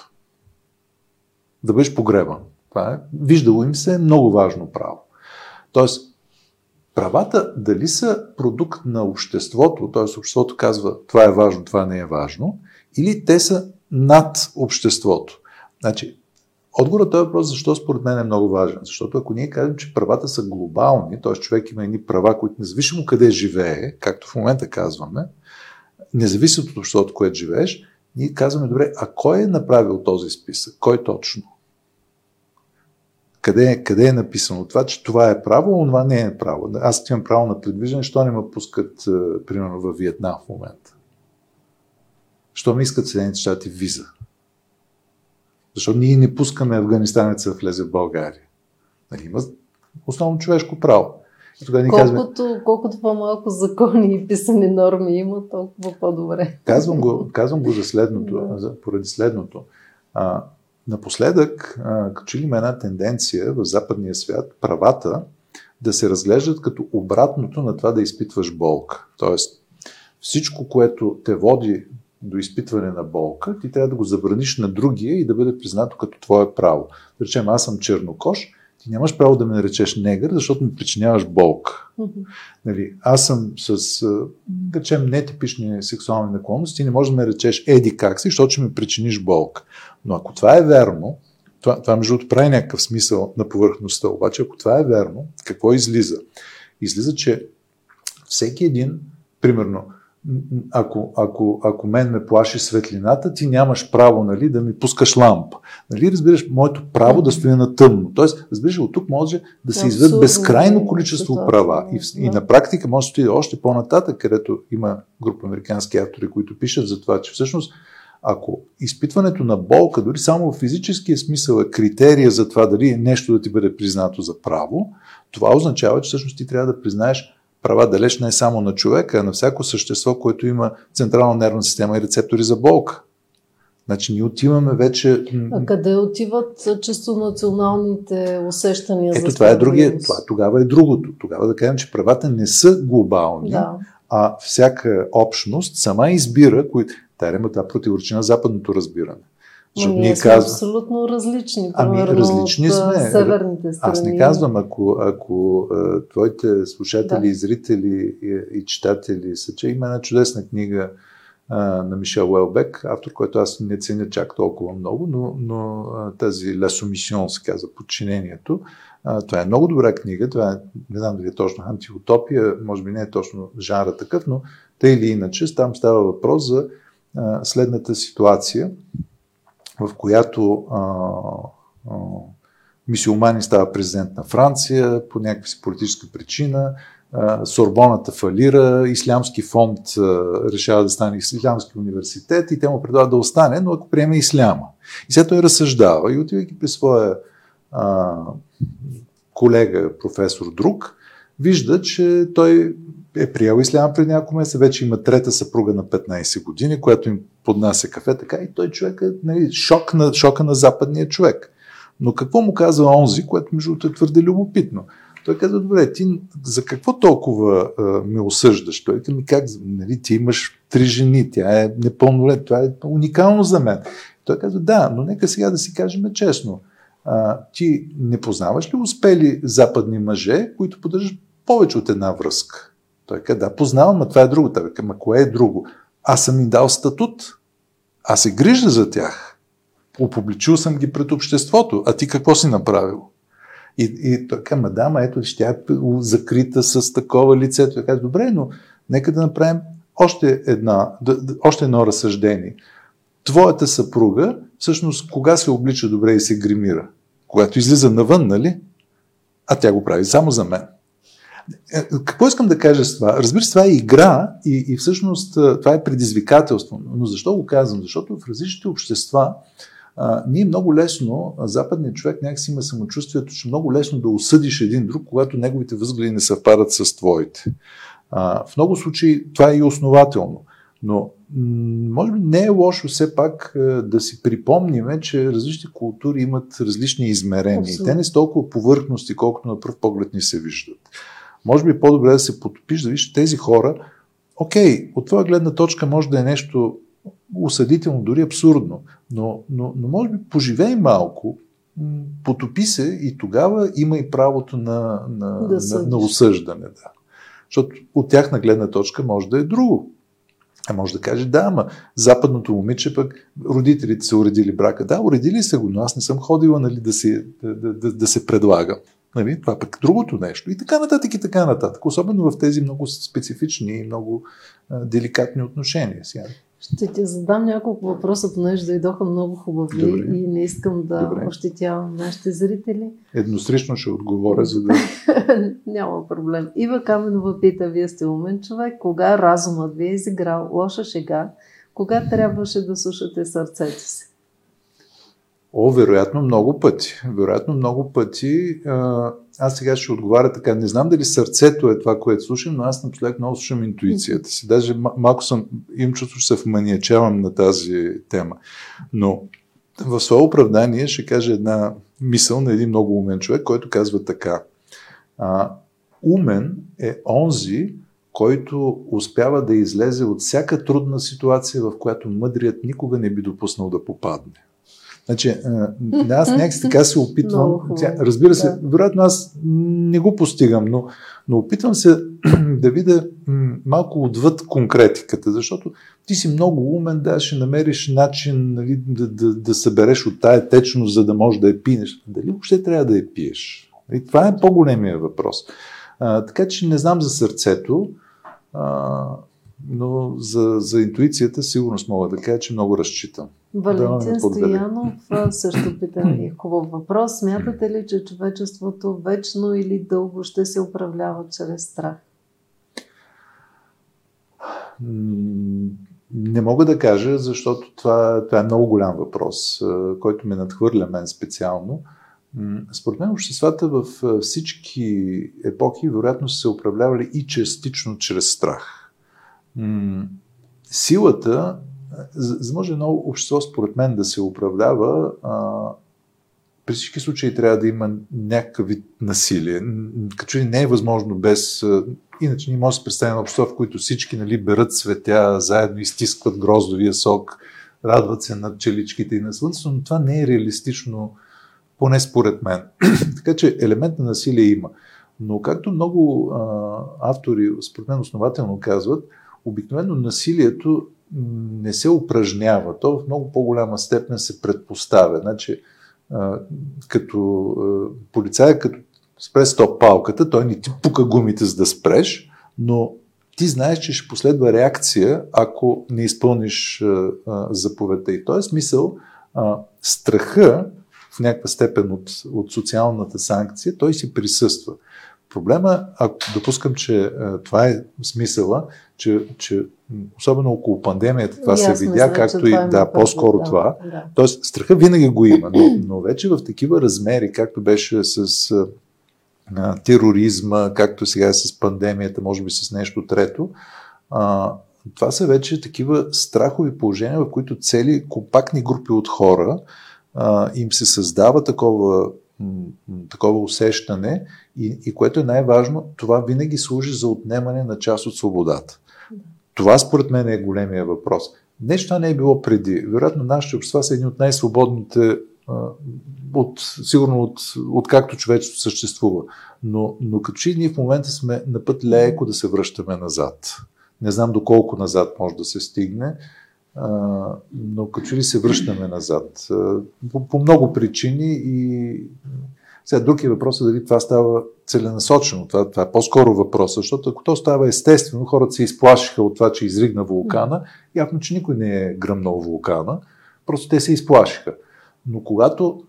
B: Да бъдеш погребан. Това е, виждало им се е много важно право. Тоест, правата дали са продукт на обществото, т.е. обществото казва това е важно, това не е важно, или те са над обществото. Значи, Отговорът на този въпрос, защо според мен е много важен? Защото ако ние кажем, че правата са глобални, т.е. човек има едни права, които независимо къде живее, както в момента казваме, независимо от обществото, което живееш, ние казваме, добре, а кой е направил този списък? Кой точно? Къде, е, къде е написано това, че това е право, а това не е право? Аз имам право на предвиждане, що не ме пускат, е, примерно, във Виетнам в момента? Що ми искат Съединените щати виза? Защото ние не пускаме афганистанеца да влезе в България. Нали, има основно човешко право.
A: Тогава колкото, казваме, колкото по-малко закони и писани норми има, толкова по-добре.
B: Казвам го, казвам го за следното, за, поради следното. А, напоследък, а, като че ли има една тенденция в западния свят, правата да се разглеждат като обратното на това да изпитваш болка. Тоест, всичко, което те води до изпитване на болка, ти трябва да го забраниш на другия и да бъде признато като твое право. Да речем, аз съм чернокош, ти нямаш право да ме наречеш негър, защото ми причиняваш болка. Mm-hmm. Нали, аз съм с, да речем, нетипични сексуални наклонности, ти не можеш да ме речеш еди как си, защото ще ми причиниш болка. Но ако това е верно, това, това между другото прави някакъв смисъл на повърхността. Обаче, ако това е верно, какво излиза? Излиза, че всеки един, примерно, ако, ако, ако мен ме плаши светлината, ти нямаш право нали, да ми пускаш лампа. Нали, разбираш, моето право да стоя на тъмно. Тоест, разбираш, от тук може да се изведат безкрайно количество да, права. И, да. и на практика може да отиде още по-нататък, където има група американски автори, които пишат за това, че всъщност ако изпитването на болка, дори само в физическия смисъл е критерия за това дали е нещо да ти бъде признато за право, това означава, че всъщност ти трябва да признаеш права далеч не е само на човека, а на всяко същество, което има централна нервна система и рецептори за болка. Значи ние отиваме вече...
A: А къде отиват често националните усещания
B: Ето, за това е другия, това тогава е другото. Тогава да кажем, че правата не са глобални, да. а всяка общност сама избира, кои... Тайрема, това противоречи на западното разбиране.
A: Защото ние сме казвам, абсолютно различни.
B: Ами, различни сме.
A: Северните страни.
B: Аз не казвам, ако, ако твоите слушатели, да. зрители и, и читатели са, че има една чудесна книга а, на Мишел Уелбек, автор, който аз не ценя чак толкова много, но, но тази La Soumission се казва, подчинението. А, това е много добра книга, това е, не знам дали е точно антиутопия, може би не е точно жанра такъв, но тъй или иначе, там става въпрос за а, следната ситуация – в която а, а, мисиомани става президент на Франция по някаква си политическа причина, а, Сорбоната фалира, Ислямски фонд а, решава да стане Ислямски университет и те му предлагат да остане, но ако приеме Исляма. И след той разсъждава и отивайки при своя а, колега, професор друг, вижда, че той е приел исляма преди няколко месеца, вече има трета съпруга на 15 години, която им поднася кафе, така и той човек е нали, шок на, шока на западния човек. Но какво му казва онзи, което между другото е твърде любопитно? Той казва, добре, ти за какво толкова а, ме осъждаш? Той казва, как, нали, ти имаш три жени, тя е непълнолет, това е уникално за мен. Той казва, да, но нека сега да си кажем честно. А, ти не познаваш ли успели западни мъже, които поддържат повече от една връзка? Той каза, да, познавам, но това е друго. Той каза, ма кое е друго? Аз съм им дал статут. Аз се грижа за тях. Опубличил съм ги пред обществото. А ти какво си направил? И, и той каза, мадама, ето, тя е закрита с такова лице. Той каза, добре, но нека да направим още, една, още едно разсъждение. Твоята съпруга, всъщност, кога се облича добре и се гримира? Когато излиза навън, нали? А тя го прави само за мен. Е, какво искам да кажа с това? Разбира се, това е игра и, и всъщност това е предизвикателство. Но защо го казвам? Защото в различните общества а, ние много лесно, западният човек някакси има самочувствието, че много лесно да осъдиш един друг, когато неговите възгледи не съвпадат с твоите. А, в много случаи това е и основателно. Но може би не е лошо все пак да си припомниме, че различни култури имат различни измерения. Абсолютно. Те не са толкова повърхности, колкото на пръв поглед ни се виждат. Може би е по-добре да се потопиш, да виж тези хора, окей, от твоя гледна точка може да е нещо осъдително, дори абсурдно, но, но, но може би поживей малко, потопи се и тогава има и правото на, на, да на, на осъждане. Да. Защото от тяхна гледна точка може да е друго. А може да каже, да, ама западното момиче пък родителите са уредили брака. Да, уредили са го, но аз не съм ходила нали, да, се, да, да, да се предлагам. Нали? Това пък другото нещо. И така нататък и така нататък. Особено в тези много специфични и много а, деликатни отношения. Сега.
A: Ще ти задам няколко въпроса, понеже дойдоха много хубави Добре. и не искам да Добре. ощетявам нашите зрители.
B: Еднострично ще отговоря, за да...
A: Няма проблем. Ива Каменова пита, вие сте умен човек, кога разумът ви е изиграл лоша шега, кога трябваше да слушате сърцето си?
B: О, вероятно много пъти. Вероятно много пъти. Аз сега ще отговаря така. Не знам дали сърцето е това, което слушам, но аз напоследък много слушам интуицията си. Даже малко съм, им чувство, че се вманиячавам на тази тема. Но в свое оправдание ще кажа една мисъл на един много умен човек, който казва така. А, умен е онзи, който успява да излезе от всяка трудна ситуация, в която мъдрият никога не би допуснал да попадне. Значи, аз някакси така се опитвам. Разбира се, да. вероятно аз не го постигам, но, но опитвам се да видя малко отвъд конкретиката, защото ти си много умен, да, ще намериш начин нали, да, да, да събереш от тая течност, за да можеш да я пинеш. Дали въобще трябва да я пиеш? И това е по-големия въпрос. А, така че не знам за сърцето, а, но за, за интуицията сигурно мога да кажа, че много разчитам.
A: Валентин да Стоянов също пита и хубав въпрос. Смятате ли, че човечеството вечно или дълго ще се управлява чрез страх?
B: Не мога да кажа, защото това, това е много голям въпрос, който ме надхвърля мен специално. Според мен обществата в всички епохи вероятно са се управлявали и частично чрез страх. Силата, за да може едно общество според мен да се управлява, при всички случаи трябва да има някакъв вид насилие. Като не е възможно без... Иначе ние може да се представим общество, в които всички нали, берат цветя, заедно изтискват гроздовия сок, радват се на челичките и на слънцето, но това не е реалистично поне според мен. така че елемент на насилие има. Но както много а, автори, според мен основателно казват, обикновено насилието не се упражнява. То в много по-голяма степен се предпоставя. Значи, като полицая, като спре стоп палката, той не ти пука гумите за да спреш, но ти знаеш, че ще последва реакция, ако не изпълниш заповедта. И в този смисъл страха в някаква степен от, от социалната санкция, той си присъства. Проблема, ако допускам, че а, това е смисъла, че, че особено около пандемията това Ясно, се видя, както и е да, по-скоро да, това. Да. Тоест, страха винаги го има, но, но вече в такива размери, както беше с а, тероризма, както сега е с пандемията, може би с нещо трето, а, това са вече такива страхови положения, в които цели компактни групи от хора а, им се създава такова, такова усещане и, и което е най-важно, това винаги служи за отнемане на част от свободата. Това според мен е големия въпрос. Нещо не е било преди. Вероятно, нашите общества са едни от най-свободните, от, сигурно от, от както човечеството съществува. Но, но като че ние в момента сме на път леко да се връщаме назад. Не знам доколко назад може да се стигне но като ли се връщаме назад. По, по много причини и сега друг е въпросът дали това става целенасочено. Това, това е по-скоро въпрос, защото ако то става естествено, хората се изплашиха от това, че изригна вулкана, явно, че никой не е гръмнал вулкана, просто те се изплашиха. Но когато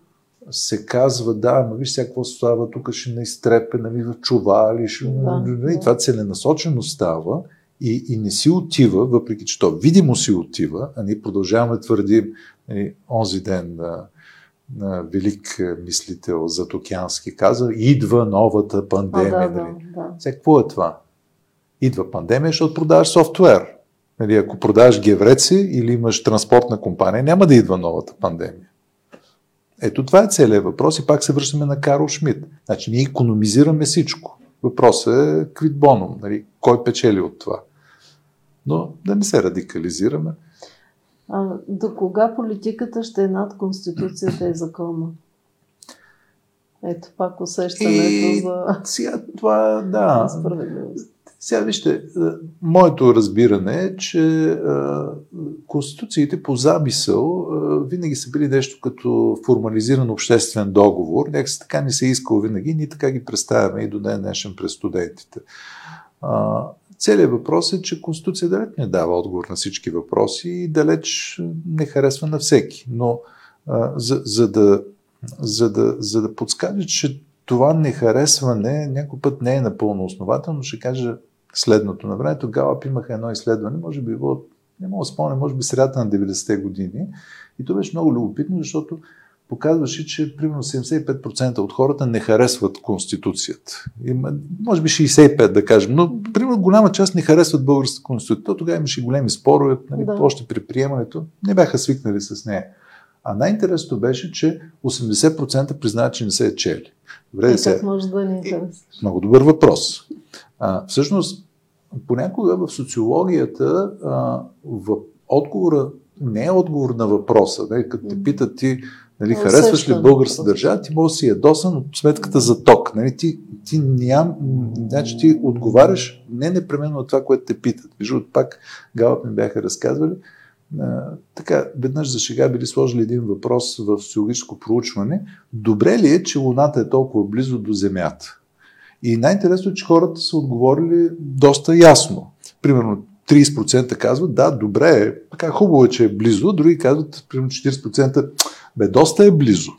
B: се казва, да, ама виж сега какво става, тук ще не изтрепе, нали, чували, ще... Да, и това целенасочено става и, и не си отива, въпреки че то видимо си отива, а ние продължаваме да твърдим нали, онзи ден на, на велик мислител Затокянски каза, идва новата пандемия. А, да, нали. да, да. Сега, какво е това? Идва пандемия, защото продаваш софтуер. Нали, ако продаваш гевреци или имаш транспортна компания, няма да идва новата пандемия. Ето това е целият въпрос и пак се връщаме на Карл Шмидт. Значи ние економизираме всичко. Въпросът е квитбоном. Нали? Кой печели от това? Но да не се радикализираме.
A: А, до кога политиката ще е над Конституцията и закона? Ето пак усещането и, за...
B: Сега това, да. Сега вижте, е, моето разбиране е, че е, конституциите по замисъл е, винаги са били нещо като формализиран обществен договор. Някакси така не се е искал винаги, ние така ги представяме и до ден днешен през студентите. Целият въпрос е, че Конституция далеч не дава отговор на всички въпроси и далеч не харесва на всеки. Но за, за, да, за, да, за да подскаже, че това нехаресване някой път не е напълно основателно, ще кажа следното. На времето Галап имаха едно изследване, може би било, не мога да спомня, може би средата на 90-те години. И то беше много любопитно, защото показваше, че примерно 75% от хората не харесват Конституцията. Има, може би 65% да кажем, но примерно голяма част не харесват българската Конституция. То тогава имаше големи спорове, нали, да. още при приемането, не бяха свикнали с нея. А най-интересното беше, че 80% признаят, че не се е чели.
A: Добре, и как може да ни
B: интересува? Много добър въпрос. А, всъщност, понякога в социологията а, в отговора не е отговор на въпроса. Не? Като те питат ти Нали, харесваш ли българската държава, ти можеш да си ядосан от сметката за ток. Нали, ти, ти, ням, значи ти отговаряш не непременно на това, което те питат. Между пак Галът ми бяха разказвали, а, така, веднъж за шега били сложили един въпрос в социологическо проучване. Добре ли е, че Луната е толкова близо до Земята? И най-интересно е, че хората са отговорили доста ясно. Примерно 30% казват, да, добре е, така хубаво е, че е близо, други казват, примерно 40%, бе, доста е близо,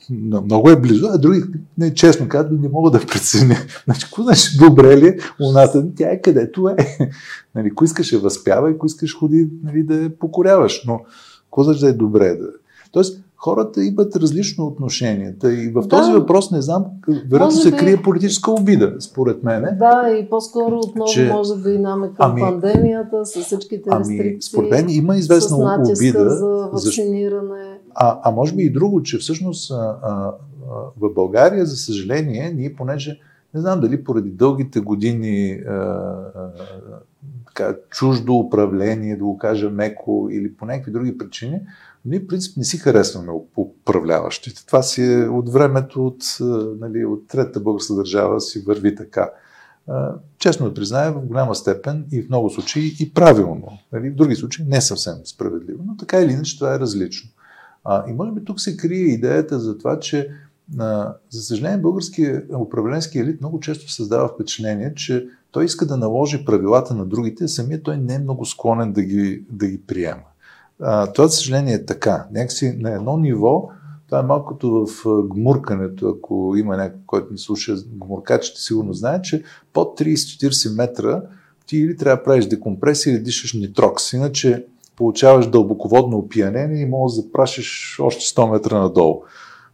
B: много е близо, а други, не, честно казват, не мога да преценя. Значи, какво значи добре ли е луната? Тя е където е. Нали, ако искаш е възпява, ако искаш ходи нали, да я покоряваш, но какво значи да е добре? Да... Тоест, хората имат различно отношение. И в този да. въпрос не знам, вероятно се би... крие политическа обида, според мен.
A: Да, и по-скоро отново че... може би и наме към ами... пандемията, с всичките ами, рестрикции.
B: Според мен има известна обида.
A: за вакциниране.
B: А, а може би и друго, че всъщност а, а, в България, за съжаление, ние понеже не знам дали поради дългите години а, а, така, чуждо управление, да го кажа меко, или по някакви други причини, ние в принцип не си харесваме управляващите. Това си е от времето от, нали, от Третата българска държава си върви така. Честно да призная, в голяма степен и в много случаи и правилно. Нали, в други случаи не съвсем справедливо, но така или иначе това е различно. И може би тук се крие идеята за това, че за съжаление българския управленски елит много често създава впечатление, че той иска да наложи правилата на другите, а самия той не е много склонен да ги, да ги приема. А, това, за съжаление, е така. Някакси на едно ниво, това е малко като в гмуркането, ако има някой, който ни слуша, гмуркачите сигурно знае, че под 30-40 метра ти или трябва да правиш декомпресия или дишаш нитрокс. Иначе получаваш дълбоководно опиянение и можеш да запрашиш още 100 метра надолу.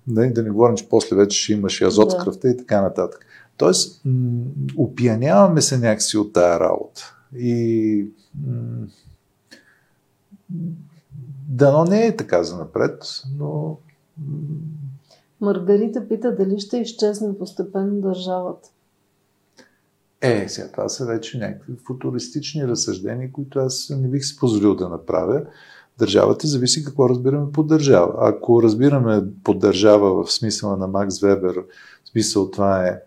B: Да, да не говорим, че после вече ще имаш и азот да. в кръвта и така нататък. Тоест, м- опияняваме се някакси от тая работа. И м- Дано не е така за напред, но...
A: Маргарита пита дали ще изчезне постепенно държавата.
B: Е, сега това са вече някакви футуристични разсъждения, които аз не бих си позволил да направя. Държавата зависи какво разбираме под държава. Ако разбираме под държава в смисъла на Макс Вебер, в смисъл това е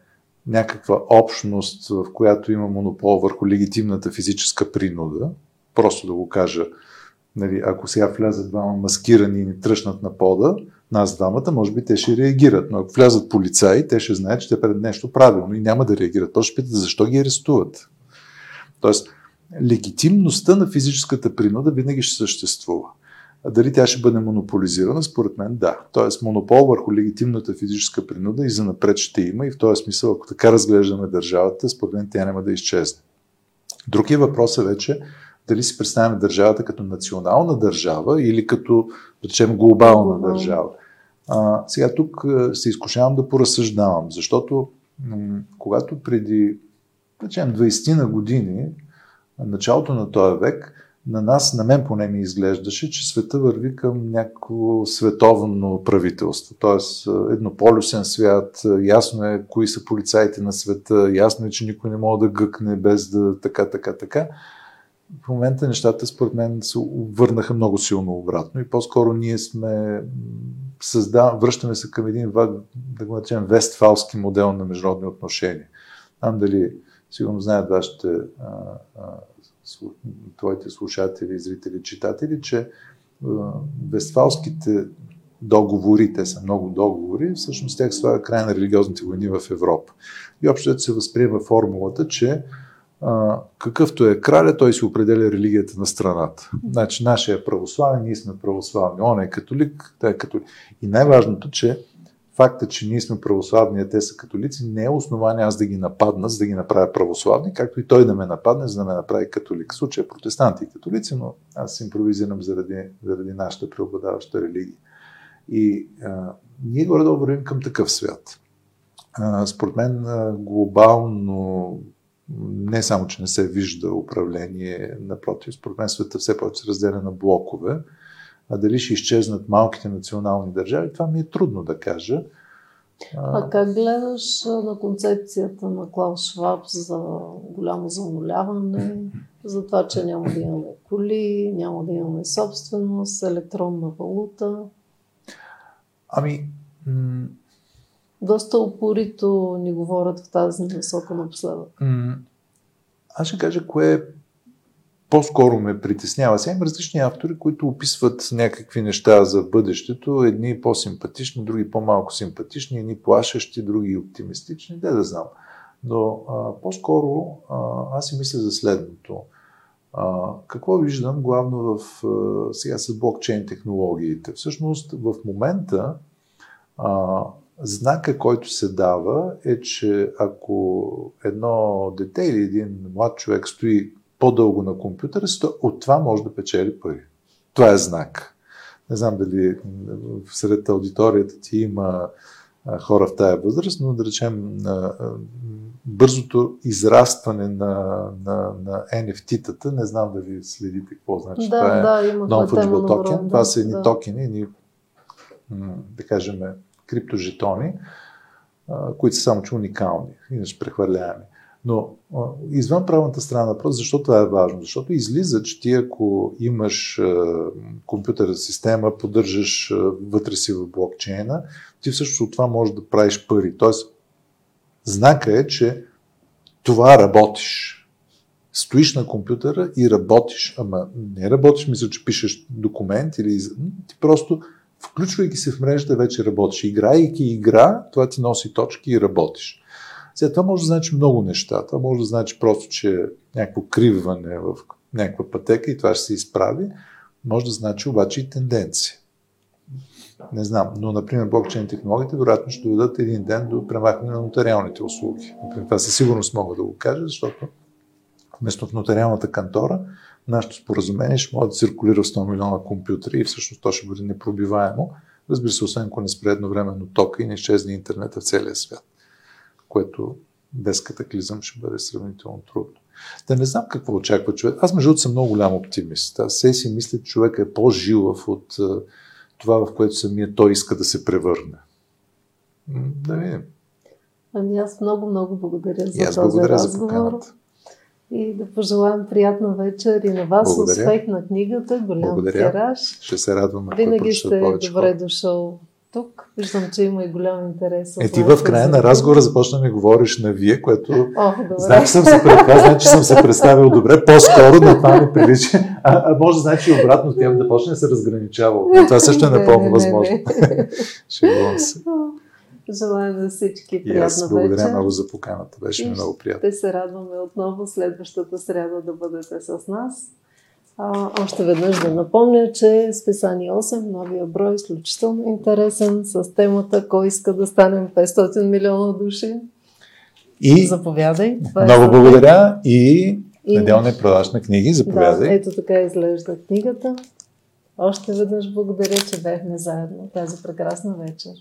B: някаква общност, в която има монопол върху легитимната физическа принуда, просто да го кажа нали, ако сега влязат двама маскирани и ни тръщнат на пода, нас двамата, може би те ще реагират. Но ако влязат полицаи, те ще знаят, че те пред нещо правилно и няма да реагират. Просто ще питат защо ги арестуват. Тоест, легитимността на физическата принуда винаги ще съществува. А дали тя ще бъде монополизирана? Според мен да. Тоест монопол върху легитимната физическа принуда и за напред ще има и в този смисъл, ако така разглеждаме държавата, според мен тя няма да изчезне. Другия въпрос е вече дали си представяме държавата като национална държава или като, да речем, глобална uh-huh. държава. А, сега тук се изкушавам да поразсъждавам, защото м- когато преди, да речем, 20 на години, началото на този век, на нас, на мен поне ми изглеждаше, че света върви към някакво световно правителство. Тоест, еднополюсен свят, ясно е кои са полицаите на света, ясно е, че никой не може да гъкне без да така, така, така в момента нещата според мен се върнаха много силно обратно и по-скоро ние сме създав... връщаме се към един, да го наречем, вестфалски модел на международни отношения. Там дали сигурно знаят вашите твоите слушатели, зрители, читатели, че вестфалските договори, те са много договори, всъщност тях слага край на религиозните войни в Европа. И общо се възприема формулата, че а, какъвто е краля, той си определя религията на страната. Значи, нашия е православен, ние сме православни, он е католик, той е католик. И най-важното, че факта, че ние сме православни, а те са католици, не е основание аз да ги нападна, за да ги направя православни, както и той да ме нападне, за да ме направи католик. В случая протестанти и католици, но аз импровизирам заради, заради нашата преобладаваща религия. И а, ние горе-долу вървим към такъв свят. А, според мен а, глобално не само, че не се вижда управление, напротив, според мен света все повече се разделя на блокове, а дали ще изчезнат малките национални държави, това ми е трудно да кажа.
A: А как гледаш на концепцията на Клаус Шваб за голямо зануляване, за това, че няма да имаме коли, няма да имаме собственост, електронна валута?
B: Ами,
A: Доста упорито ни говорят в тази насока напоследък.
B: аз ще кажа кое по-скоро ме притеснява. Сега има различни автори, които описват някакви неща за бъдещето. Едни по-симпатични, други по-малко симпатични, едни плашещи, други оптимистични. Де да знам. Но а, по-скоро а, аз си мисля за следното. А, какво виждам главно в, а, сега с блокчейн технологиите? Всъщност в момента а, знака, който се дава е, че ако едно дете или един млад човек стои по-дълго на компютъра, от това може да печели пари. Това е знак. Не знам дали сред аудиторията ти има хора в тая възраст, но да речем бързото израстване на, на, на NFT-тата, не знам дали следите какво значи.
A: Да,
B: това е
A: да, Non-Fungible
B: Token. Това са едни да. токени, едни, да кажем, криптожетони, които са само че уникални, иначе прехвърляеми. Но извън правната страна на въпрос, защо това е важно? Защото излиза, че ти ако имаш компютърна система, поддържаш вътре си в блокчейна, ти всъщност от това можеш да правиш пари. Тоест, знака е, че това работиш. Стоиш на компютъра и работиш. Ама не работиш, мисля, че пишеш документ или ти просто включвайки се в мрежата вече работиш. Играйки игра, това ти носи точки и работиш. Сега, това може да значи много неща. Това може да значи просто, че някакво криване в някаква пътека и това ще се изправи. Може да значи обаче и тенденция. Не знам, но, например, блокчейн технологиите вероятно ще доведат един ден до премахване на нотариалните услуги. Това със сигурност мога да го кажа, защото вместо в нотариалната кантора, нашето споразумение ще може да циркулира в 100 милиона компютри и всъщност то ще бъде непробиваемо. Разбира се, освен ако не спре едновременно тока и не изчезне интернета в целия свят което без катаклизъм ще бъде сравнително трудно. Да не знам какво очаква човек. Аз между съм много голям оптимист. Аз се си мисля, че човек е по-жилав от това, в което самия той иска да се превърне. Да видим.
A: Ами аз много, много благодаря за този благодаря разговор. За и да пожелаем приятна вечер и на вас. Благодаря. Успех на книгата, голям Благодаря. тираж.
B: Ще се радвам.
A: Винаги сте добре дошъл тук. Виждам, че има и голям интерес.
B: Е, ти в края на разговора започна ми говориш на вие, което...
A: О,
B: значи съм се пред значи съм се представил добре, по-скоро на това ми прилича. А, а може значи обратно тя да почне да се разграничава. Това също е напълно възможно. Шегувам се.
A: Желая на всички приятна вечер.
B: аз благодаря вечер. много за поканата. Беше ми много приятно.
A: Ще се радваме отново следващата среда да бъдете с нас. А, още веднъж да напомня, че списание 8, новия брой, изключително интересен с темата Кой иска да станем 500 милиона души.
B: И
A: Заповядай.
B: Това е много е благодаря и, и... неделна продаж на книги. Заповядай.
A: Да, ето така изглежда книгата. Още веднъж благодаря, че бехме заедно тази прекрасна вечер.